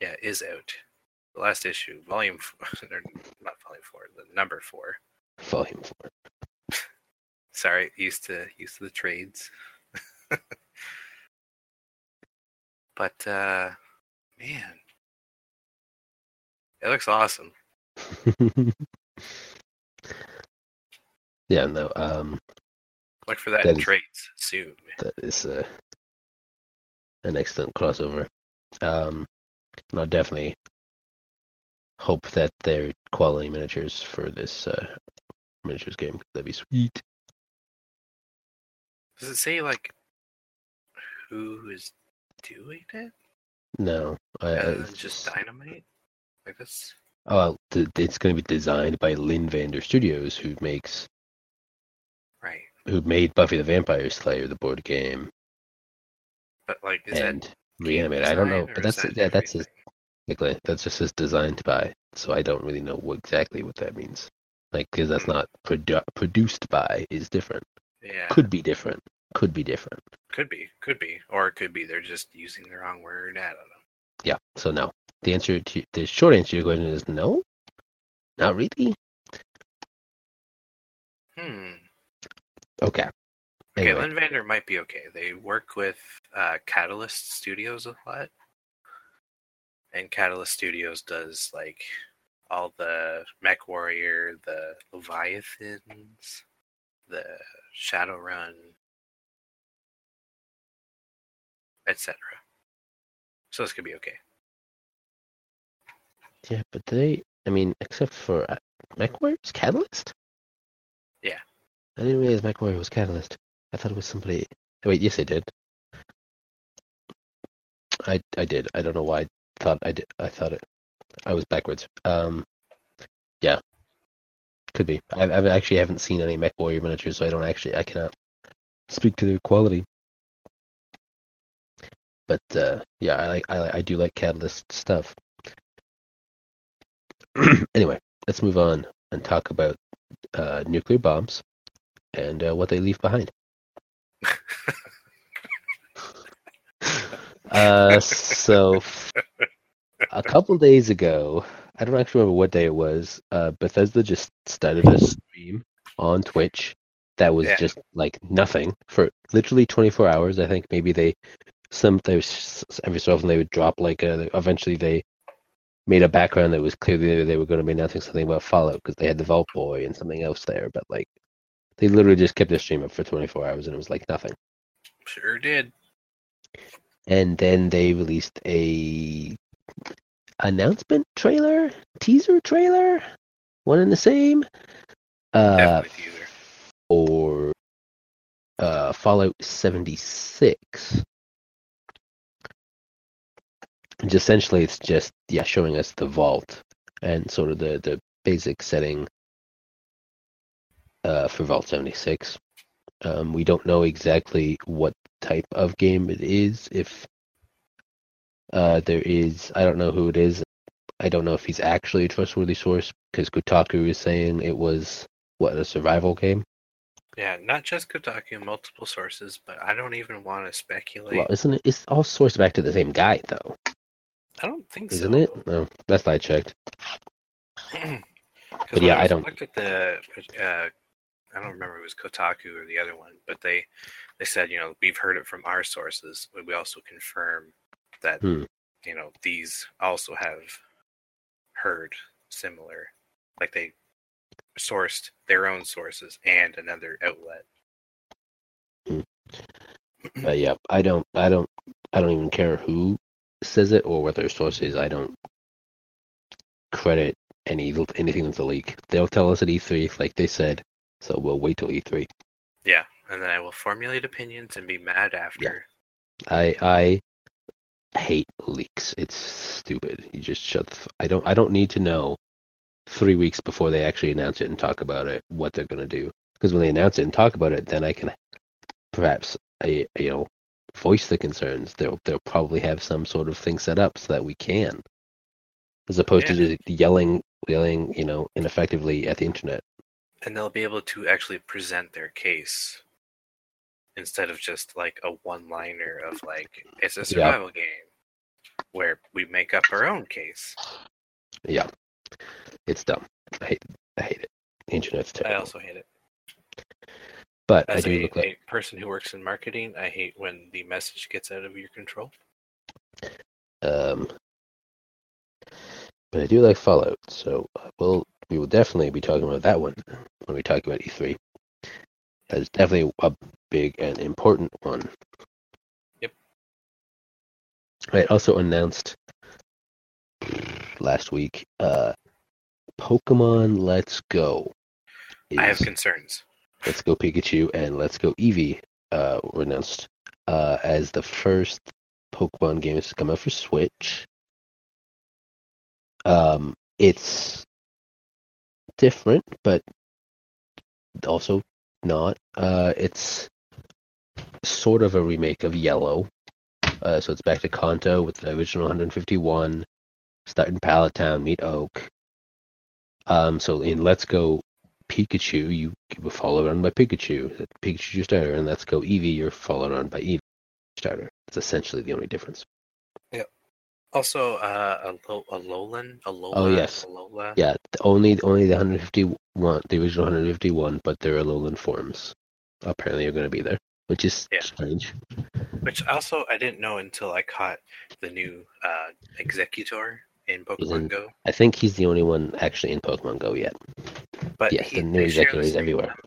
Yeah, is out. The last issue, volume, f- or not volume four, the number four. Volume four. Sorry, used to used to the trades. but uh man, it looks awesome. yeah, no, um, Look for that, That in trades soon. that is uh, an excellent crossover. Um, and I'll definitely hope that they're quality miniatures for this uh, miniatures game. That'd be sweet. Does it say like who is doing it? No, I, I it's just dynamite? Like this? Oh, it's going to be designed by Lynnvander Studios, who makes Right. who made Buffy the Vampire Slayer, the board game, But like, is and Reanimate. I don't know, but that's that yeah, that's his, like, that's just his designed by. So I don't really know what, exactly what that means. Like, because that's hmm. not produ- produced by is different. Yeah. Could be different. Could be different. Could be, could be, or it could be they're just using the wrong word. I don't know. Yeah. So no. The answer to the short answer to your question is no. Not really. Hmm. Okay. Okay, Anyway. Lynnvander might be okay. They work with uh, Catalyst Studios a lot, and Catalyst Studios does like all the Mech Warrior, the Leviathans, the Shadowrun, etc. So this could be okay. Yeah, but they. I mean, except for uh, MechWarrior's Catalyst. Yeah. I didn't realize MechWarrior was Catalyst. I thought it was somebody. oh, Wait, yes, I did. I I did. I don't know why I thought I did. I thought it. I was backwards. Um, yeah, could be. I, I actually haven't seen any MechWarrior miniatures, so I don't actually. I cannot speak to their quality. But uh, yeah, I like. I, I do like Catalyst stuff. anyway, let's move on and talk about uh, nuclear bombs and uh, what they leave behind. uh, so, a couple days ago, I don't actually remember what day it was. Uh, Bethesda just started a stream on Twitch that was Yeah. just like nothing for literally 24 hours. I think maybe they some there was every so often they would drop like a. Eventually, they made a background that was clearly they were going to be announcing something about Fallout because they had the Vault Boy and something else there, but like they literally just kept the stream up for 24 hours and it was like nothing. Sure did. And then they released a announcement trailer, teaser trailer, one and the same, uh, for uh, Fallout 76. Essentially, it's just yeah, showing us the vault and sort of the the basic setting uh, for Vault 76. Um, we don't know exactly what type of game it is. If uh, there is, I don't know who it is. I don't know if he's actually a trustworthy source because Kotaku is saying it was what a survival game. Yeah, not just Kotaku, multiple sources, but I don't even want to speculate. Well, isn't it? It's all sourced back to the same guy, though, I don't think so. isn't it? No, last I checked. But yeah, I was- don't- looked at the. Uh, I don't remember if it was Kotaku or the other one, but they they said you know we've heard it from our sources, but we also confirm that Hmm. you know these also have heard similar, like they sourced their own sources and another outlet. But yeah, I don't, I don't, I don't even care who says it or what their source is. I don't credit any anything that's a leak. They'll tell us at E3, like they said. So we'll wait till E E3. Yeah, and then I will formulate opinions and be mad after. I I hate leaks. It's stupid. You just shut. The, f- I don't. I don't need to know three weeks before they actually announce it and talk about it what they're gonna do. Because when they announce it and talk about it, then I can perhaps I, you know voice the concerns. They'll they'll probably have some sort of thing set up so that we can, as opposed to just yelling yelling you know ineffectively at the internet. and they'll be able to actually present their case instead of just like a one liner of like it's a survival game where we make up our own case Yeah, it's dumb. I hate I hate it. The internet's terrible. i also hate it but I as do a, look like a person who works in marketing i hate when the message gets out of your control Um, but I do like Fallout, so uh, we'll we will definitely be talking about that one when we talk about E3. That's definitely a big and important one. Yep. Right. Also announced last week, uh, Pokemon Let's Go. i have concerns Let's Go Pikachu and Let's Go Eevee uh, were announced uh, as the first Pokemon games to come out for Switch. Um, it's different, but also not. Uh, it's sort of a remake of Yellow. Uh, so it's back to Kanto with the original 151, starting Pallet Town, meet Oak. Um, so in Let's Go Pikachu, you were followed on by Pikachu, the Pikachu starter, and Let's Go Eevee, you're followed on by Eevee starter. That's essentially the only difference. Yeah. Also, uh, a, Lo- a Alolan, a Lola, Oh, yes. Alola. Yeah, only only the 151, the original 151, but their Alolan forms apparently are going to be there, which is Yeah. strange. Which also I didn't know until I caught the new uh, Exeggutor in Pokemon in- Go. I think he's the only one actually in Pokemon Go yet. But yes, he, the new Exeggutor is everywhere. number.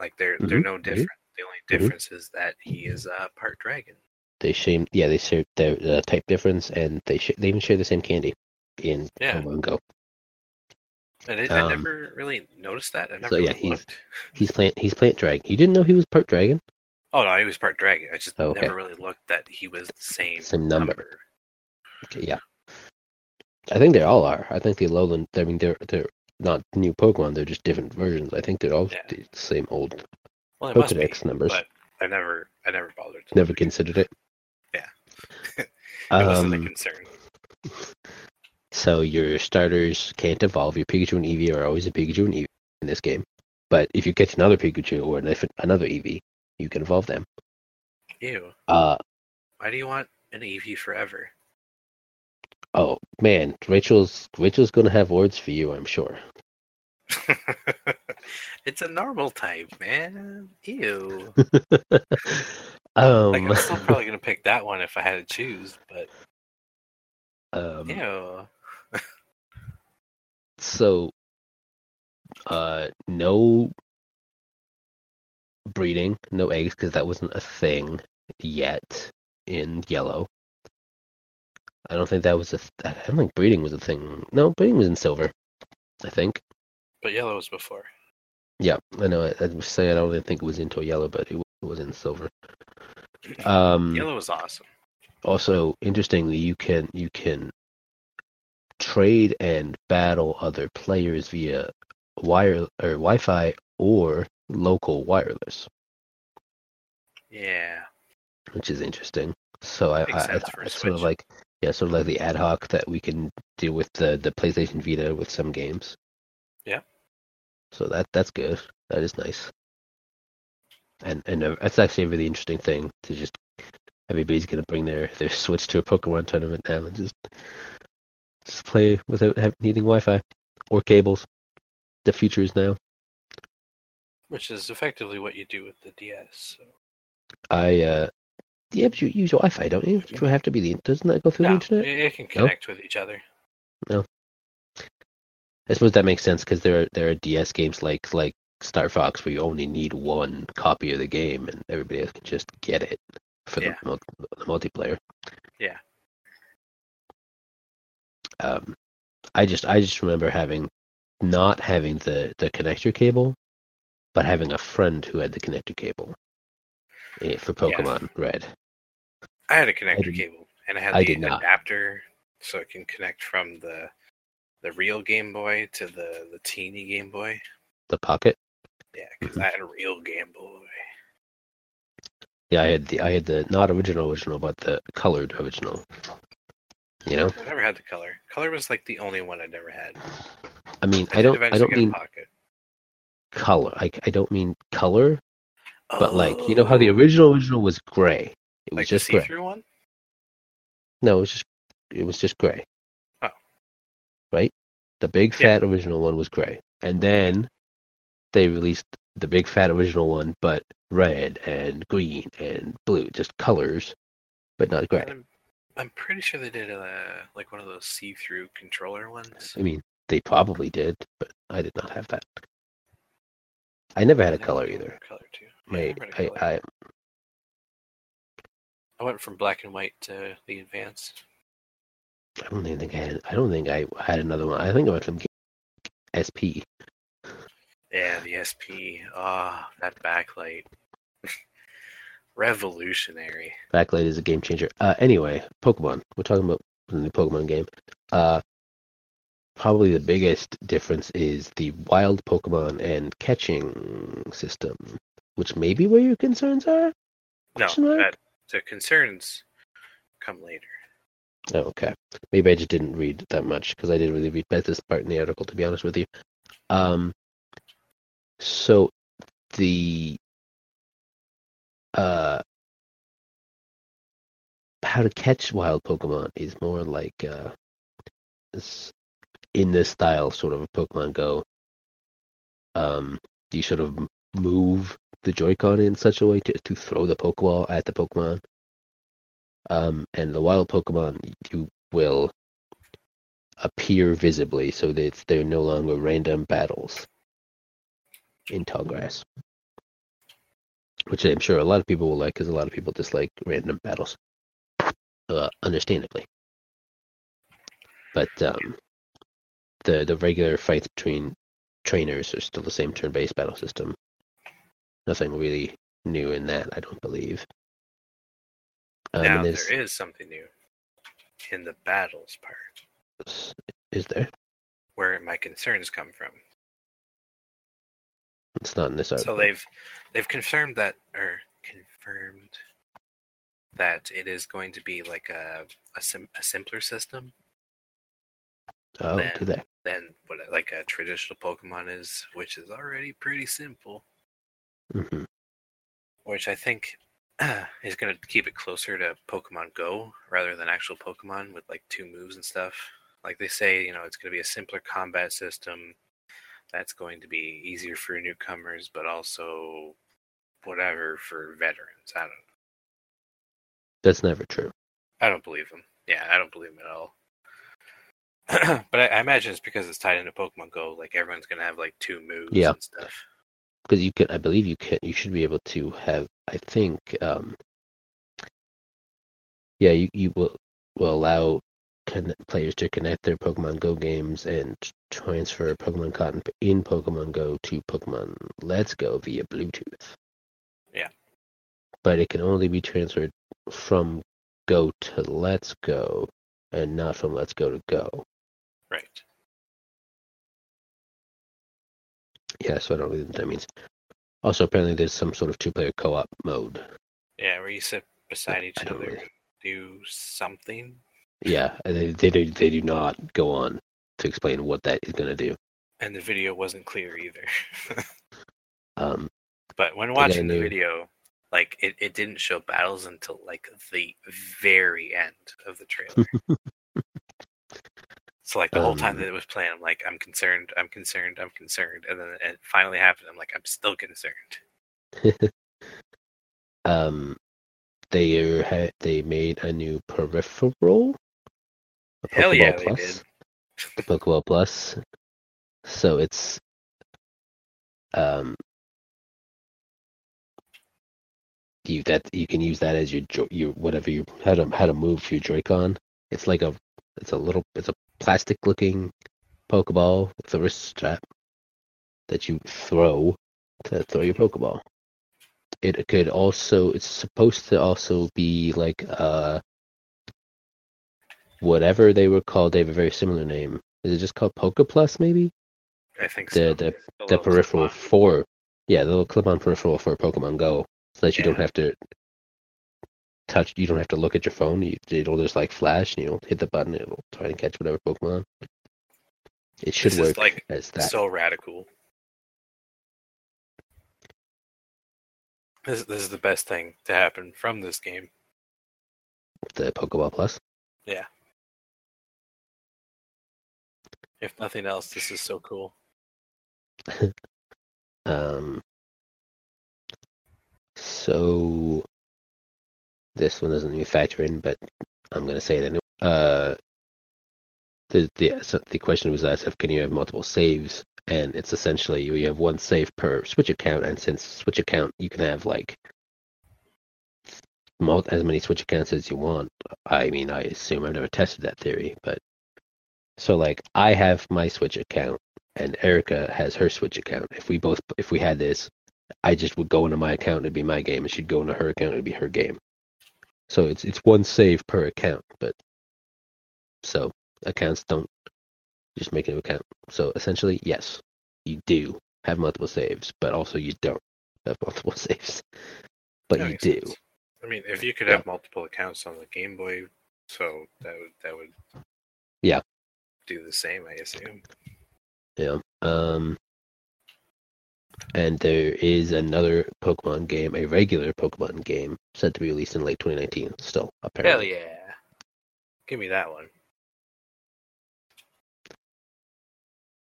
Like they're they're Mhm, no mhm, different. The only Mhm. difference is that he is uh, part dragon. They share, yeah, they share their uh, type difference, and they sh- they even share the same candy in Yeah. Pokemon Go. And it, I Um, never really noticed that. I never so, yeah, really he's- looked. He's plant he's plant dragon. You didn't know he was part dragon? Oh no, he was part dragon. I just Oh, okay. never really looked that he was the same Same number. Okay, yeah. I think they all are. I think the Alolan. I mean, they're they're not new Pokemon. They're just different versions. I think they're all Yeah. the same old Well, be, Pokedex numbers. but I never I never bothered. to Never look. considered it. Yeah. It wasn't a um, concern. so your starters can't evolve. Your Pikachu and Eevee are always a Pikachu and Eevee in this game. But if you catch another Pikachu or an- another Eevee, you can evolve them. Ew. Uh Why do you want an Eevee forever? Oh man, Rachel's Rachel's gonna have words for you, I'm sure. it's a normal type, man. Ew. um, Like I'm still probably gonna pick that one if I had to choose, but um, ew. so uh no breeding no eggs because that wasn't a thing yet in yellow i don't think that was a th- i don't think breeding was a thing no breeding was in silver i think But yellow was before. yeah i know i, I was saying i don't even think it was into yellow but it, it was in silver um Yellow was awesome. also interestingly you can you can trade and battle other players via wire or wi-fi or local wireless Yeah. which is interesting so i, I, I it's sort of like yeah sort of like the ad hoc that we can do with the the playstation vita with some games Yeah. so that that's good that is nice and and uh, that's actually a really interesting thing to just everybody's gonna bring their their switch to a pokemon tournament now and just just play without have, needing wi-fi or cables the future is now Which is effectively what you do with the DS. So. i uh you use your wi-fi don't you do you have to be the doesn't that go through the internet it, it can connect with each other. No. I suppose that makes sense because there are there are DS games like like Star Fox where you only need one copy of the game and everybody else can just get it for Yeah. the, mul- the multiplayer. Yeah. Um, I just I just remember having not having the the connector cable, but having a friend who had the connector cable eh, for Yeah. Pokemon Red. I had a connector cable, and I had I the adapter, so it can connect from the the real Game Boy to the the teeny Game Boy. The Pocket. Yeah, because I had a real Game Boy. Yeah, I had the I had the not original original, but the colored original. You know, I never had the color. Color was like the only one I never had. I mean, I did don't I don't mean pocket. color. I I don't mean color, but like you know how the Oh, original original was gray. It was like just the gray. one. No, it was just it was just gray. Oh. Right? The big Yeah. fat original one was gray. And then they released the big fat original one but red and green and blue, just colors, but not gray. I'm, I'm pretty sure they did uh, like one of those see-through controller ones. I mean, they probably did, but I did not have that. I never had a never color either. Color too. Yeah, I My, a I. I, I went from black and white to the advanced. I don't think I had. I don't think I had another one. I think I went from SP. Yeah, the SP. Ah, that backlight. Revolutionary. Backlight is a game changer. Uh, anyway, Pokemon. We're talking about the new Pokemon game. Uh, probably the biggest difference is the wild Pokemon and catching system, which may be where your concerns are. No, that, the concerns come later. Oh, okay. Maybe I just didn't read that much because I didn't really read this part in the article, to be honest with you. Um, so the uh, how to catch wild Pokemon is more like uh, in this style, sort of Pokemon Go. Um, you sort of move the Joy-Con in such a way to, to throw the Pokeball at the Pokemon. Um, and the wild Pokemon, you will appear visibly so that they're no longer random battles in tall grass. Which I'm sure a lot of people will like because a lot of people dislike random battles. Uh, understandably. But um, the the regular fights between trainers are still the same turn-based battle system. Nothing really new in that, I don't believe. Um, now there's, something new in the battles part, is there? where my concerns come from. It's not in this article. So they've they've confirmed that or confirmed that it is going to be like a a, sim, a simpler system oh, then- do they? than what like a traditional Pokemon is, which is already pretty simple. Hmm Which I think is going to keep it closer to Pokemon Go rather than actual Pokemon with like two moves and stuff. Like they say, you know, it's going to be a simpler combat system that's going to be easier for newcomers, but also whatever for veterans. I don't know. That's never true. I don't believe them. Yeah, I don't believe them at all. but I, I imagine it's because it's tied into Pokemon Go. Like everyone's gonna have like two moves Yeah. and stuff. Because you can i believe you can you should be able to have i think um yeah you, you will will allow players to connect their pokemon go games and transfer pokemon cotton in pokemon go to pokemon let's go via bluetooth Yeah. but it can only be transferred from go to let's go and not from let's go to go Right. Yeah so i don't really know what that means also apparently there's some sort of two-player co-op mode Yeah, where you sit beside each other, really- do something, Yeah, they they do, they do not go on to explain what that is going to do. and the video wasn't clear either. Um, but when watching the video, like it, it didn't show battles until like the very end of the trailer. so like the whole time Um, that it was playing, I'm like, I'm concerned, I'm concerned, I'm concerned, and then it finally happened. I'm like, I'm still concerned. um, they are, ha- they made a new peripheral. a Hell yeah, Pokeball they Plus, did. The Pokeball Plus. So it's um, you that you can use that as your your whatever you how to how to move your Joy-Con. It's like a it's a little it's a plastic looking Pokeball with a wrist strap that you throw to throw your Pokeball. It could also it's supposed to also be like uh whatever they were called. They have a very similar name. Is it just called Poke Plus maybe? I think The- so. the- A the peripheral for yeah the little clip-on peripheral for pokemon go so that you don't have to touch you don't have to look at your phone you, it'll just like flash and you'll hit the button it'll try and catch whatever pokemon it should work like, as that So radical. This, this is the best thing to happen from this game. the pokeball plus Yeah. If nothing else, this is so cool. um so this one doesn't even factor in but i'm going to say it anyway. Uh the the so the question was asked if can you have multiple saves and it's essentially you have one save per switch account and since switch account you can have like as many switch accounts as you want. I mean i assume i've never tested that theory but so like i have my switch account and erica has her switch account. If we both if we had this i just would go into my account it'd be my game. And she'd go into her account it'd be her game so it's it's one save per account but so accounts don't Just make a new account. So essentially, yes, you do have multiple saves, but also you don't have multiple saves. But That you do. sense. I mean, if you could Yeah. have multiple accounts on the Game Boy, so that would that would Yeah. do the same, I assume. Yeah. Um. And there is another Pokemon game, a regular Pokemon game, set to be released in late 2019. Still, apparently. Hell yeah! Give me that one.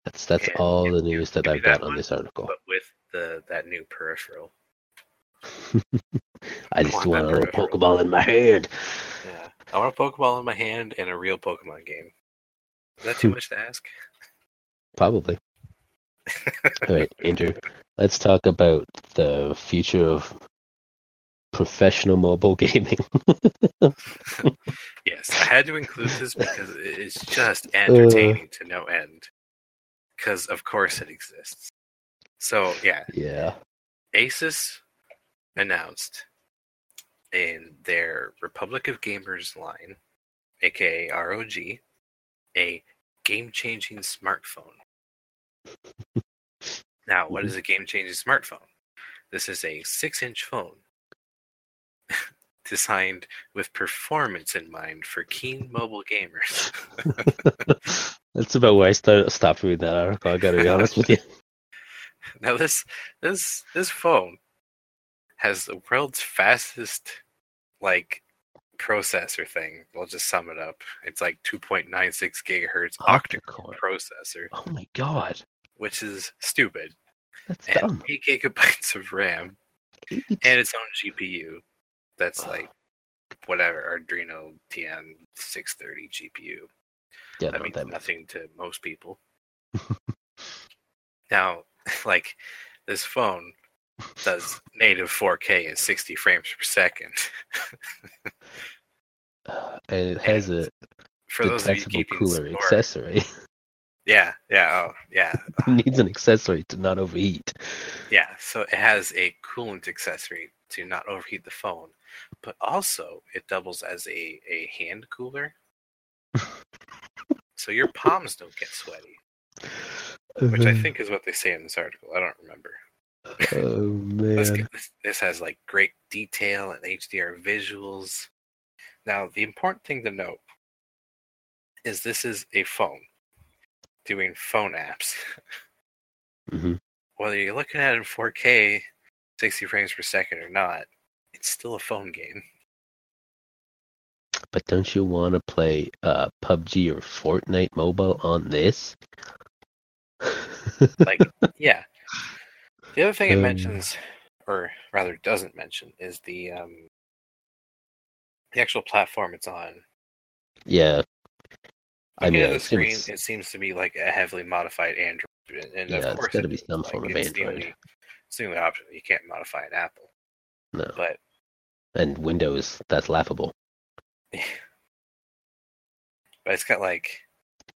That's that's Yeah, all the news that I've got on this article. But with the that new peripheral. I just want want a. Pokeball in my hand. Yeah, I want a Pokeball in my hand and a real Pokemon game. Is that too Hmm. much to ask? Probably. All right, Andrew. Let's talk about the future of professional mobile gaming. Yes, I had to include this because it's just uh. entertaining to no end. Because of course it exists. So yeah, yeah. Asus announced in their Republic of Gamers line, aka ROG, a game-changing smartphone. now, what mm-hmm. is a game-changing smartphone? This is a six-inch phone designed with performance in mind for keen mobile gamers. That's about where I started, stopped reading that article. I gotta be honest with you. Now this this this phone has the world's fastest like processor thing. We'll just sum it up. It's like 2.96 gigahertz octa-core Octa-core. processor, Oh my god. Which is stupid. That's And dumb. 8 gigabytes of RAM and its own GPU. That's like whatever Adreno TN 630 GPU. yeah, that no, means that nothing to most people. now, like this phone does native 4K and 60 frames per second. uh, and it has a For those of you keeping cooler score, accessory. yeah, yeah, oh, yeah, it needs an accessory to not overheat. yeah. So it has a coolant accessory to not overheat the phone, but also it doubles as a a hand cooler, so your palms don't get sweaty. Which I Uh, think is what they say in this article. I don't remember. Oh man. this, this has like great detail and HDR visuals. Now, the important thing to note is this is a phone doing phone apps. hmm Whether you're looking at it in 4K, 60 frames per second or not, it's still a phone game. But don't you want to play uh, PUBG or Fortnite mobile on this? Like, yeah. The other thing it Um, mentions, or rather doesn't mention, is the um, the actual platform it's on. yeah. I mean, at the screen, it's- it seems to be like a heavily modified Android, and Yeah, of it's course, gotta be some like, form of it's the Android. only- It's the only option. You can't modify an Apple, no. but And Windows, that's laughable. but it's got like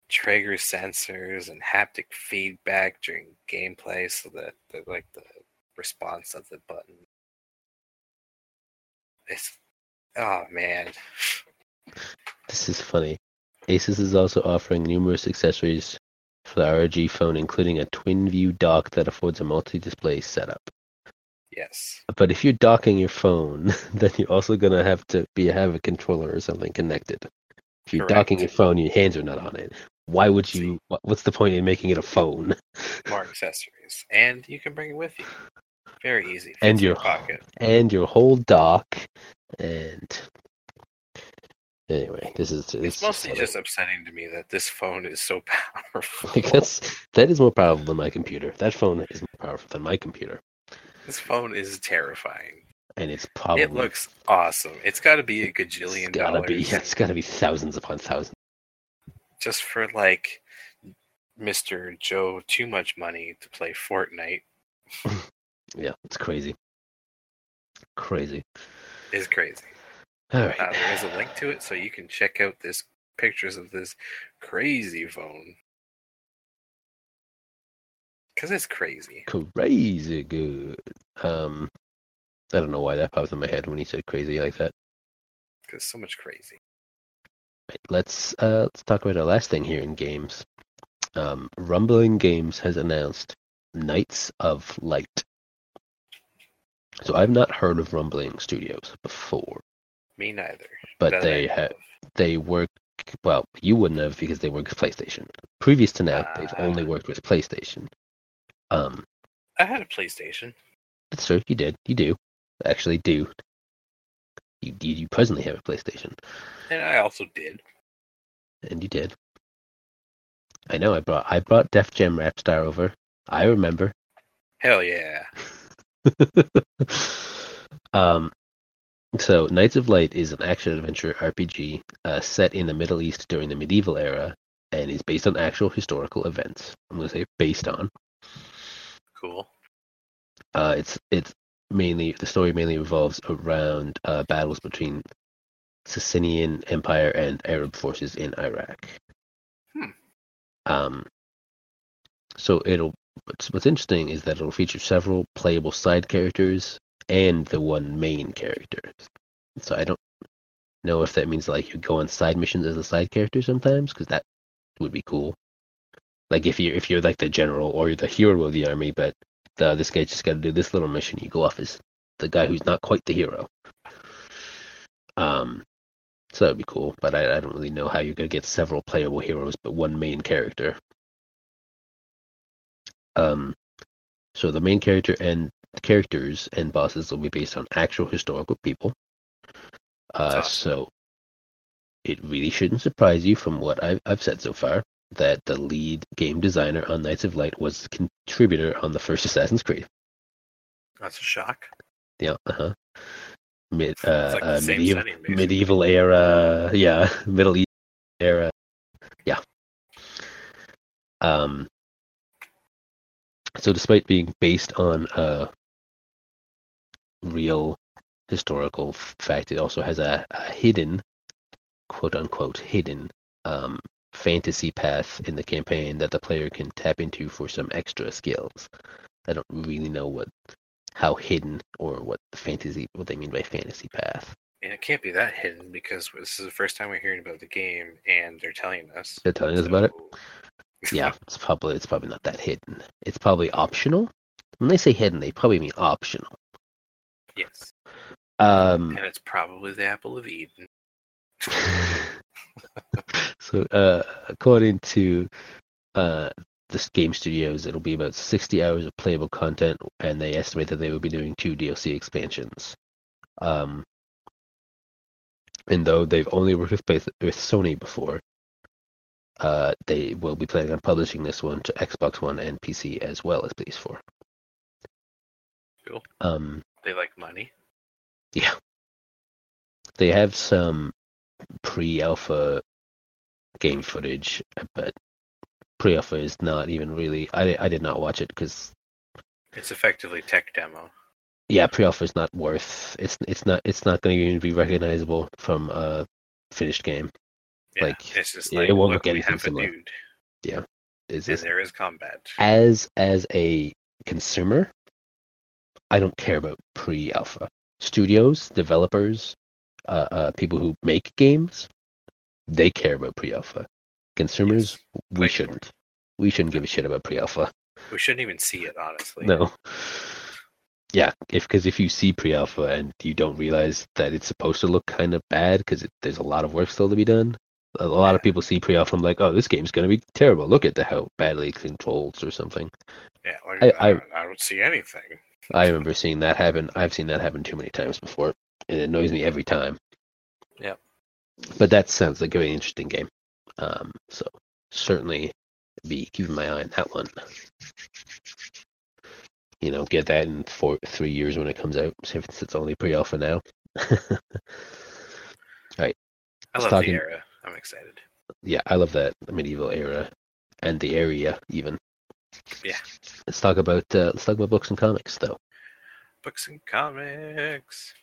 trigger sensors and haptic feedback during gameplay, so that, that like the response of the button. It's oh man, This is funny. Asus is also offering numerous accessories for the ROG phone, including a twin view dock that affords a multi display setup. yes, But if you're docking your phone, then you're also gonna have to be have a controller or something connected. If you're Correct. docking your phone, your hands are not on it. Why would you? What's the point in making it a phone? more accessories, and you can bring it with you. Very easy. Fits And your your- pocket. And your whole dock, and anyway, this is It's mostly funny. just upsetting to me that this phone is so powerful. because that is more powerful than my computer. That phone is more powerful than my computer, this phone is terrifying. and it's probably It looks awesome. It's got to be a gajillion it's gotta dollars be it's gotta be thousands upon thousands. just for like Mr. Joe too much money to play Fortnite Yeah, it's crazy, crazy. It's crazy. All Uh, there is a link to it, so you can check out this pictures of this crazy phone because it's crazy. crazy good. Um, I don't know why that popped in my head when he said crazy like that. Because so much crazy. Right, let's uh let's talk about our last thing here in games. Um, Rumbling Games has announced Knights of Light. So I've not heard of Rumbling Studios before, Me neither. but That they have they work well. You wouldn't have because they work with PlayStation. Previous to now, they've only Ah. worked with PlayStation. Um, I had a PlayStation. that's true. You did. You do actually do. You you, you presently have a PlayStation, And I also did. and you did. I know. I brought I brought Def Jam Rapstar over. I remember. Hell yeah. um, so Knights of Light is an action adventure RPG uh, set in the Middle East during the medieval era, and is based on actual historical events. I'm going to say based on. Cool. Uh, it's it's mainly the story mainly revolves around uh, battles between Sassanian Empire and Arab forces in Iraq. Hmm. Um, so it'll what's, what's interesting is that it'll feature several playable side characters and the one main character. So I don't know if that means like you go on side missions as a side character sometimes, because that would be cool. Like if you're if you're like the general or the hero of the army, but the, this guy just got to do this little mission, you go off as the guy who's not quite the hero. Um, so that would be cool, but I, I don't really know how you're gonna get several playable heroes, but one main character. Um, so the main character and characters and bosses will be based on actual historical people. Uh, awesome. so it really shouldn't surprise you from what I've, I've said so far that the lead game designer on Knights of Light was a contributor on the first Assassin's Creed. That's a shock. Yeah, uh-huh. Mid, uh, like uh, medieval, setting, medieval era, yeah, Middle East era, yeah. Um. So, despite being based on a real historical fact, it also has a, a hidden, quote unquote, hidden um, fantasy path in the campaign that the player can tap into for some extra skills. I don't really know what how hidden or what the fantasy what they mean by fantasy path. And it can't be that hidden because this is the first time we're hearing about the game and they're telling us. They're telling us about it. Yeah, it's probably it's probably not that hidden. It's probably optional. When they say hidden, they probably mean optional. Yes. Um, And it's probably the apple of Eden. so, uh, according to uh, the game studios, it'll be about 60 hours of playable content, and they estimate that they will be doing two DLC expansions. Um, and though they've only worked with, with Sony before, uh, they will be planning on publishing this one to Xbox One and PC as well as PS4. Cool. Um, They like money. yeah. They have some pre-alpha game footage, but pre-alpha is not even really. I I did not watch it because It's effectively tech demo. yeah, pre-alpha is not worth. It's it's not it's not going to even be recognizable from a finished game. Yeah, Like, it's just it won't look, look anything similar. dude, Is and is there is combat. as as a consumer, I don't care about pre-alpha. Studios, developers, uh, uh, people who make games, they care about pre-alpha. Consumers, Yes, we shouldn't. We shouldn't give a shit about pre-alpha. We shouldn't even see it, honestly. No. Yeah, if because if you see pre-alpha and you don't realize that it's supposed to look kind of bad because there's a lot of work still to be done. A lot of people see pre-alpha and like, oh, this game's gonna be terrible. Look at the how badly it controls or something. Yeah, like, I- I, I- I don't see anything. I remember seeing that happen. I've seen that happen too many times before. and It annoys me every time. Yeah. But that sounds like a very interesting game. Um, so certainly be keeping my eye on that one. You know, get that in four, three years when it comes out, since it's only pre-alpha now. Right. I love talking- the era. I'm excited. yeah, I love that medieval era and the area even. Yeah. Let's talk about uh, let's talk about books and comics though. Books and comics.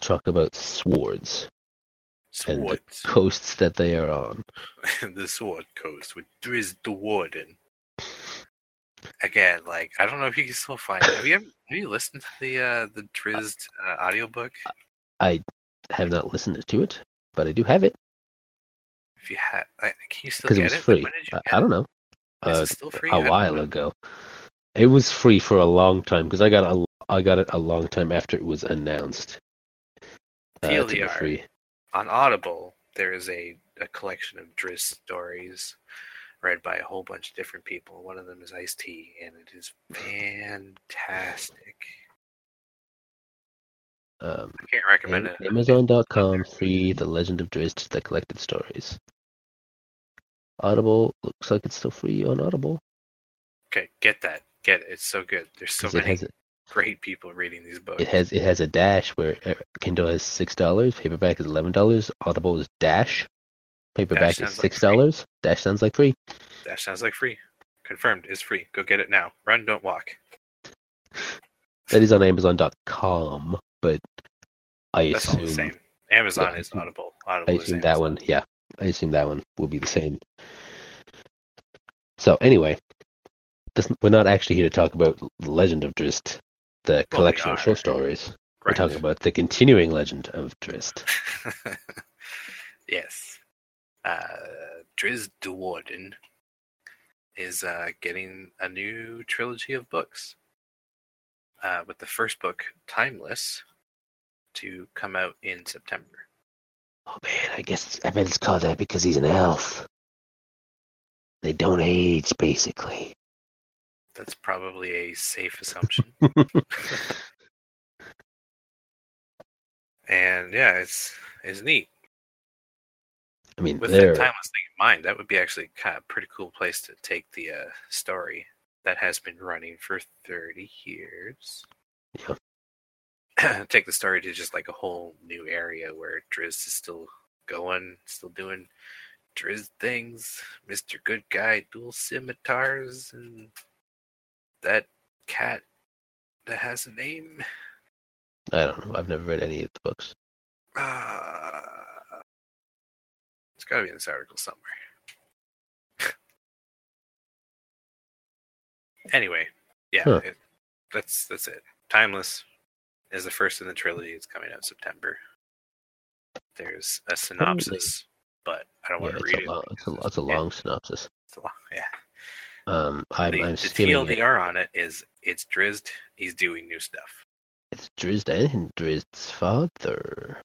Talk about swords and the Swords. coasts that they are on. the Sword Coast with Drizzt Do'Urden. Again, like I don't know if you can still find it. Have you ever, have you listened to the uh the Drizzt uh, audiobook? I have not listened to it, but I do have it. If you had, I, can you still get it was Like, free. you I, I don't know. Uh, it still free? a don't while ago. It was free for a long time because I got a I got it a long time after it was announced. Uh, TLDR. free. On Audible, there is a, a collection of Drizzt stories read by a whole bunch of different people. One of them is Ice T, and it is fantastic. Um, I can't recommend it. Amazon.com free The Legend of Drizzt the collected stories. Audible looks like it's still free on Audible. Okay, get that. Get it. It's so good. There's so many has great people reading these books. it has it has a dash where uh, Kindle has six dollars, paperback is eleven dollars, Audible is dash, paperback is six dollars. Dash sounds like free. That sounds like free. Confirmed. It's free. Go get it now. Run, don't walk. That is on Amazon.com, but I That's assume the same. Amazon yeah, is I- Audible. I Audible is assume that one, yeah, I assume that one will be the same. So anyway, this, we're not actually here to talk about the Legend of Drizzt, the collection of short stories. We're talking about the continuing Legend of Drizzt. yes. Uh, Driz de Warden is uh, getting a new trilogy of books. Uh, with the first book, Timeless, to come out in September. Oh man, I guess I bet it's called that because he's an elf. They don't age, basically. That's probably a safe assumption. and yeah, it's it's neat. I mean, With they're that timeless thing in mind, that would be actually kind of a pretty cool place to take the uh, story that has been running for 30 years. take the story to just like a whole new area where Drizzt is still going, still doing Drizzt things, Mr. Good Guy, dual scimitars, and that cat that has a name. I don't know. I've never read any of the books. Uh, it's got to be in this article somewhere. anyway, yeah, Huh. it, that's that's it. Timeless is the first in the trilogy. It's coming out September. There's a synopsis, but I don't Yeah, want to read it. long, it's a, it's a yeah, long synopsis. it's a long- yeah. Um, I'm, the, I'm the it. TLDR on it is it's Drizzt. He's doing new stuff. It's Drizzt and Drizzt's father,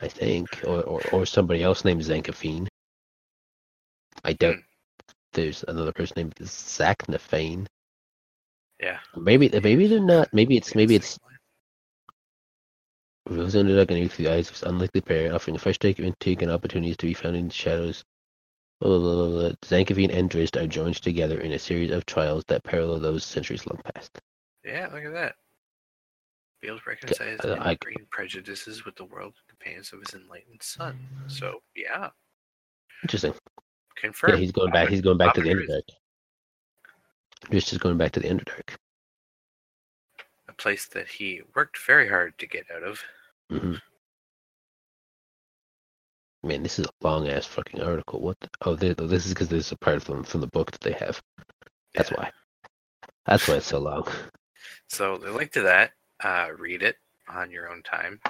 I think, or, or, or somebody else named Zankafine. I doubt Hmm. there's another person named Zaknafein. Yeah. Maybe maybe they're not. Maybe it's maybe it's. Rose ended up getting through the eyes of this unlikely pair, offering fresh take of intrigue and opportunities to be found in the shadows. Zankavine and Drizzt are joined together in a series of trials that parallel those centuries long past. Yeah, look at that. Be able to reconcile his I- I- ingrained prejudices with the world and companions of his enlightened son. So yeah, Interesting. confirmed. Yeah, he's going back. He's going back to the. Underdark. Drizzt is going back to the Underdark. a place that he worked very hard to get out of. Hmm Man, this is a long ass fucking article. What? The, oh, there- this is because there's a part from from the book that they have. That's Yeah. why. That's why it's so long. So the link to that, uh, read it on your own time.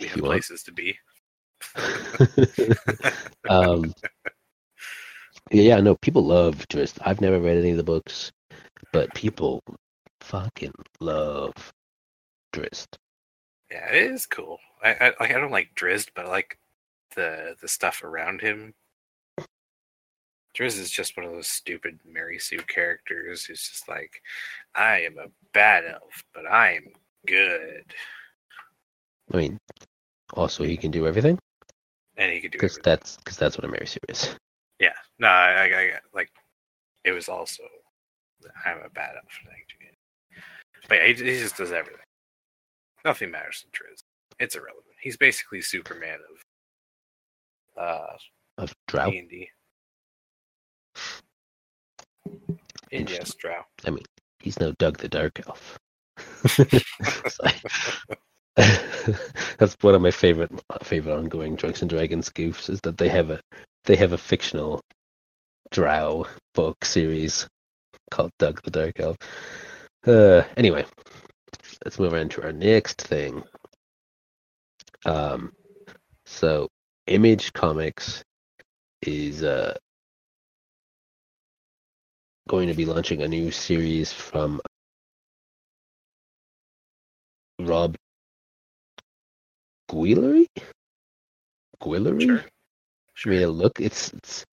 We have you want. places to be. um, yeah, yeah, no, people love Drizzt. I've never read any of the books, but people fucking love Drizzt. Yeah, it is cool. I I, like- I don't like Drizzt, but I like the the stuff around him. Drizzt is just one of those stupid Mary Sue characters who's just like, I am a bad elf, but I am good, I mean, also he can do everything and he can do because that's because that's what a Mary Sue is. Yeah, no, I, I, I like it was also I'm a bad elf. You. But yeah, he, he just does everything. Nothing matters to Drizzt. It's irrelevant. He's basically Superman of uh Of Drow. D and D. And yes, Drow. I mean, he's no Doug the Dark Elf. That's one of my favorite favorite ongoing Drunks and Dragons goofs is that they have a they have a fictional Drow book series called Doug the Dark Elf. Uh, anyway, let's move on to our next thing. Um, so Image Comics is uh, going to be launching a new series from Rob Guillory. Guillory. Sure. I mean, look, it's it's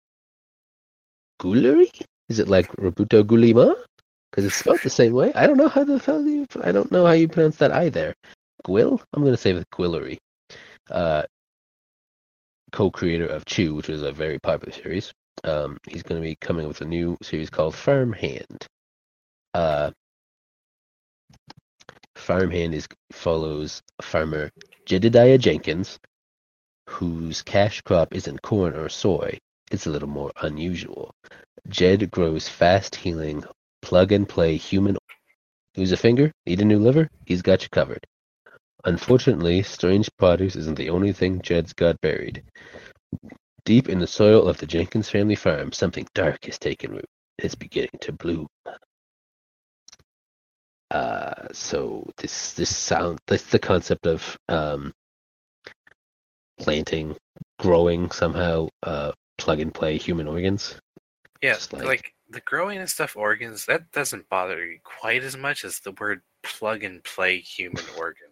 Guillory. Is it like Roberto Gulima? Because it's spelled the same way. I don't know how the hell you. I don't know how you pronounce that either. Gwill. I'm gonna say with Guillory. Uh, co-creator of Chew, which was a very popular series. Um, he's going to be coming with a new series called Farmhand. Uh, Farmhand is follows farmer Jedediah Jenkins, whose cash crop isn't corn or soy. It's a little more unusual. Jed grows fast healing, plug and play human. Lose a finger? Need a new liver? He's got you covered. Unfortunately, strange produce isn't the only thing Jed's got buried. Deep in the soil of the Jenkins family farm, something dark has taken root. It's beginning to bloom. Uh, so this this sound that's the concept of um, planting, growing somehow, uh, plug and play human organs. Yeah, like, like- the growing and stuff organs, that doesn't bother you quite as much as the word plug and play human organ.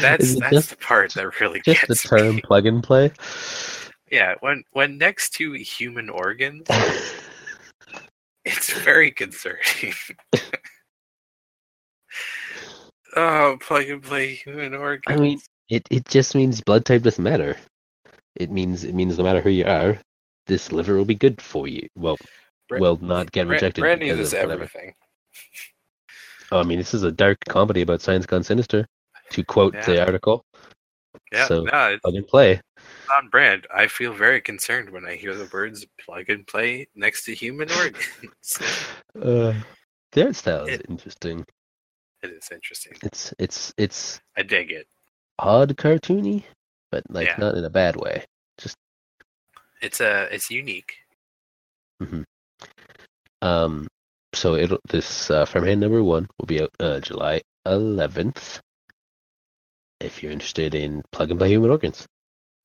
That's that's just, the part that really just the term me. plug and play? Yeah, when when next to human organs, it's very concerning. oh, plug and play human organs. I mean, it, it just means blood type doesn't matter. It means it means no matter who you are, this liver will be good for you. Well, Bra- will not get rejected. Brandy is everything. Oh, I mean, this is a dark comedy about science gone sinister, to quote the article. Yeah, So- no, it's Plug and play. on brand. I feel very concerned when I hear the words plug and play next to human organs. Uh, the art style is It- interesting. it is interesting. It's it's it's I dig it. odd cartoony, but like Yeah. not in a bad way. It's uh it's unique. um. So it'll this uh, Farmhand number one will be out uh, July 11th. If you're interested in plug and play human organs.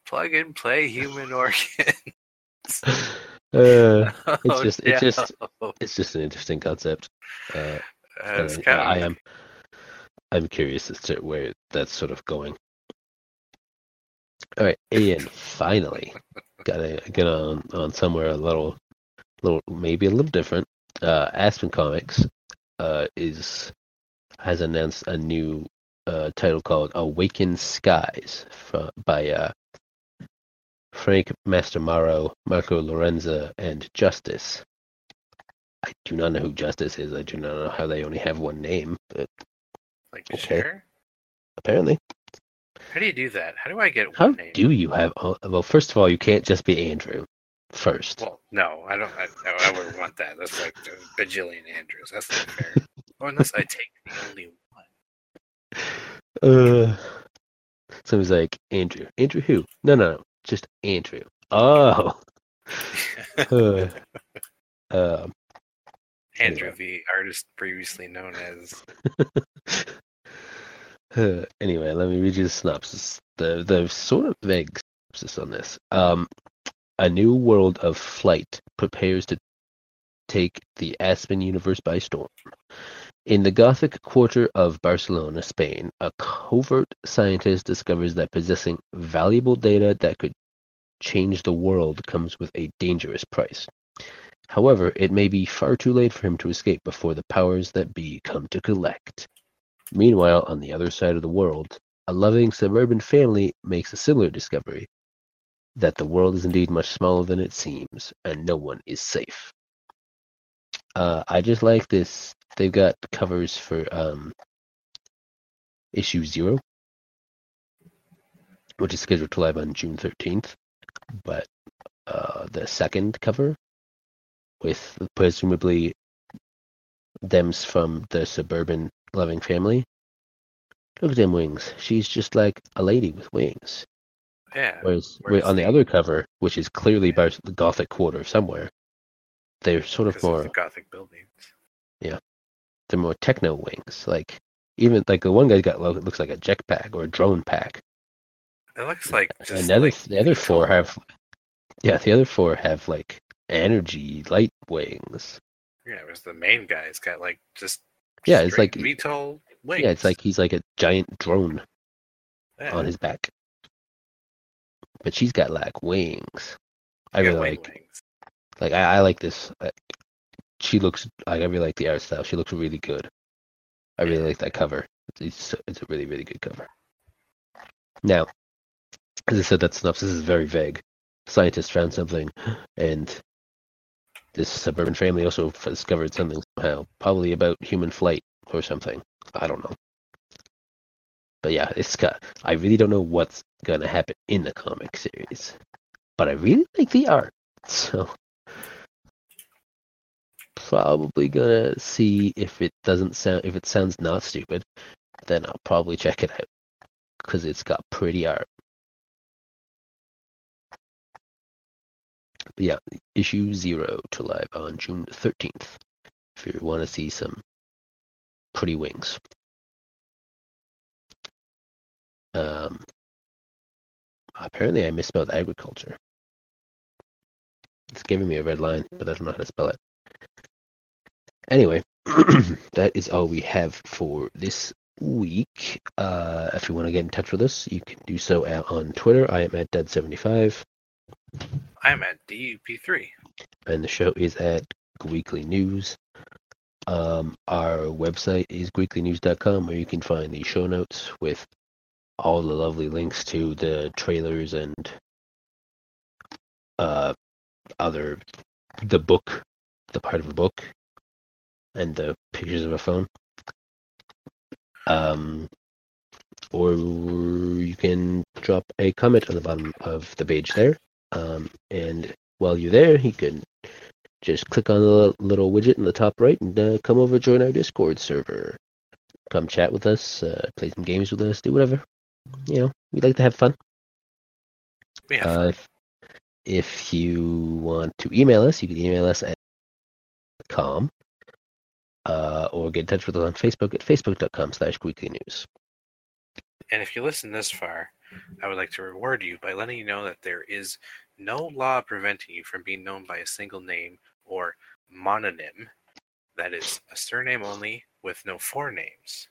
Plug and play human organs. Uh, Oh, just- it's just- it's just an interesting concept. Uh, and kind I am I'm curious as to where that's sort of going. All right, Ian, finally got to get on on somewhere a little, little maybe a little different. Uh, Aspen Comics uh, is has announced a new uh, title called "Awakened Skies" from, by uh, Frank Mastromauro, Marco Lorenza, and Justice. I do not know who Justice is. I do not know how they only have one name, but like okay. share. apparently. How do you do that? How do I get How name? do you have? Well, first of all, you can't just be Andrew. First, Well, no, I don't. I, I wouldn't want that. That's like a bajillion Andrews. That's not fair. or unless I take the only one. uh, so he's like Andrew. Andrew who? No, no, no, just Andrew. Oh, uh, um, Andrew, the artist previously known as. Anyway, let me read you the synopsis. The the sort of vague synopsis on this. Um, a new world of flight prepares to take the Aspen universe by storm. In the Gothic quarter of Barcelona, Spain, a covert scientist discovers that possessing valuable data that could change the world comes with a dangerous price. However, it may be far too late for him to escape before the powers that be come to collect. Meanwhile, on the other side of the world, a loving suburban family makes a similar discovery that the world is indeed much smaller than it seems, and no one is safe. Uh, I just like this. They've got covers for um, issue zero, which is scheduled to live on June 13th. But uh, the second cover, with presumably them's from the suburban loving family. Look at them wings. She's just like a lady with wings. Yeah. Whereas, Whereas on the the- other cover, which is clearly by the Gothic Quarter somewhere, they're sort of of more the Gothic buildings. Yeah, they're more techno wings. Like even like the one guy's got lo- looks like a jetpack or a drone pack. It looks like just and the other like the other four have Yeah, the other four have like energy light wings. Yeah, it was the main guy. He's got like just Yeah, it's like- VTOL wings. Yeah, it's like he's like a giant drone Yeah, on his back. But she's got like wings. I really like wings. like I, I like this. uh, She looks like I really like the art style. She looks really good. I really like that cover. It's it's a really really good cover. Now, as I said, that synopsis is very vague. Scientists found something, and this suburban family also discovered something somehow, probably about human flight or something. I don't know. But yeah, it's got. I really don't know what's gonna happen in the comic series, but I really like the art, so probably gonna see if it doesn't sound if it sounds not stupid, then I'll probably check it out because it's got pretty art. Yeah, issue zero to live on June thirteenth. If you want to see some pretty wings. Um, apparently, I misspelled agriculture. It's giving me a red line, but I don't know how to spell it. Anyway, that is all we have for this week. Uh, if you want to get in touch with us, you can do so on Twitter. I am at Dead75, I'm at DUP3. and the show is at Weekly News. Um, our website is weeklynews.com, where you can find the show notes with all the lovely links to the trailers and uh, other the book, the part of the book, and the pictures of a phone. Um, or you can drop a comment on the bottom of the page there. Um, and while you're there, you can just click on the little widget in the top right and uh, come over join our Discord server. Come chat with us, uh, play some games with us, do whatever. You know, we like to have fun. Have Uh, if, if you want to email us, you can email us at com uh, or get in touch with us on Facebook at facebook.com slash weekly news. And if you listen this far, I would like to reward you by letting you know that there is no law preventing you from being known by a single name or mononym. That is a surname only with no forenames.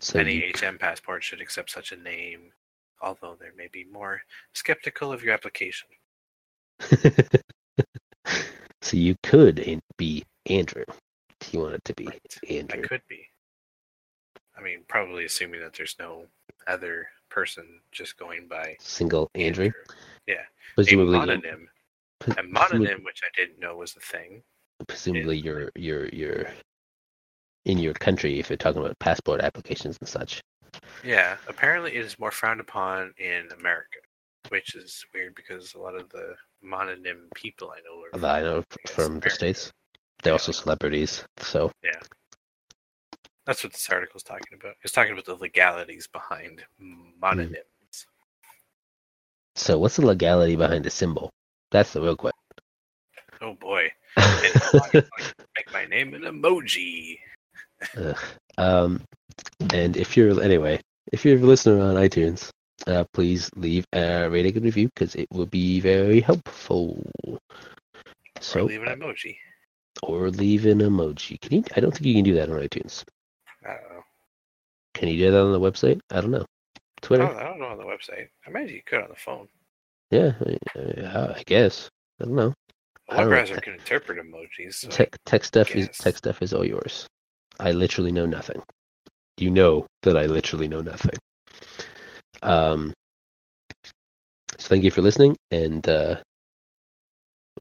So Any you, HM passport should accept such a name, although they may be more skeptical of your application. so you could be Andrew if you wanted to be Right. I could be. I mean, probably assuming that there's no other person just going by Single Andrew. Yeah, Presumably, mononym. pre- A mononym, which I didn't know was a thing. presumably you're you're you're in your country if you're talking about passport applications and such. Yeah, apparently it is more frowned upon in America, which is weird because a lot of the mononym people I know are That I know from the states. They're also celebrities, so That's what this article is talking about. It's talking about the legalities behind mononyms. so what's the legality behind the symbol? That's the real question. Oh boy. And it's like, like, make my name an emoji. Um, and if you're anyway, if you're a listener on iTunes, uh, please leave a rating and review because it will be very helpful. or So, leave an emoji. or leave an emoji. Can you? I don't think you can do that on iTunes. I don't know. Can you do that on the website? I don't know. I Twitter? don't, I don't know on the website. I imagine you could on the phone. Yeah, I, I- I guess. I don't know. A I web know. browser can interpret emojis. So Tech tech stuff is tech stuff is all yours. I literally know nothing. You know that I literally know nothing. Um. So thank you for listening, and uh,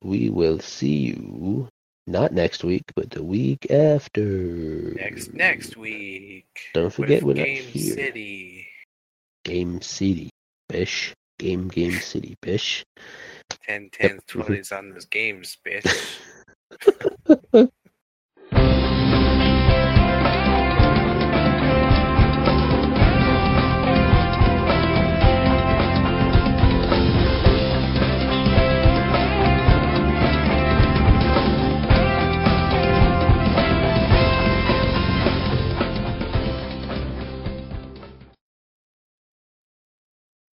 we will see you not next week, but the week after. next next week. Don't forget with we're not Game here. City. Game City, bish. Game Game City, bish. 10 10 20s on those games, bitch.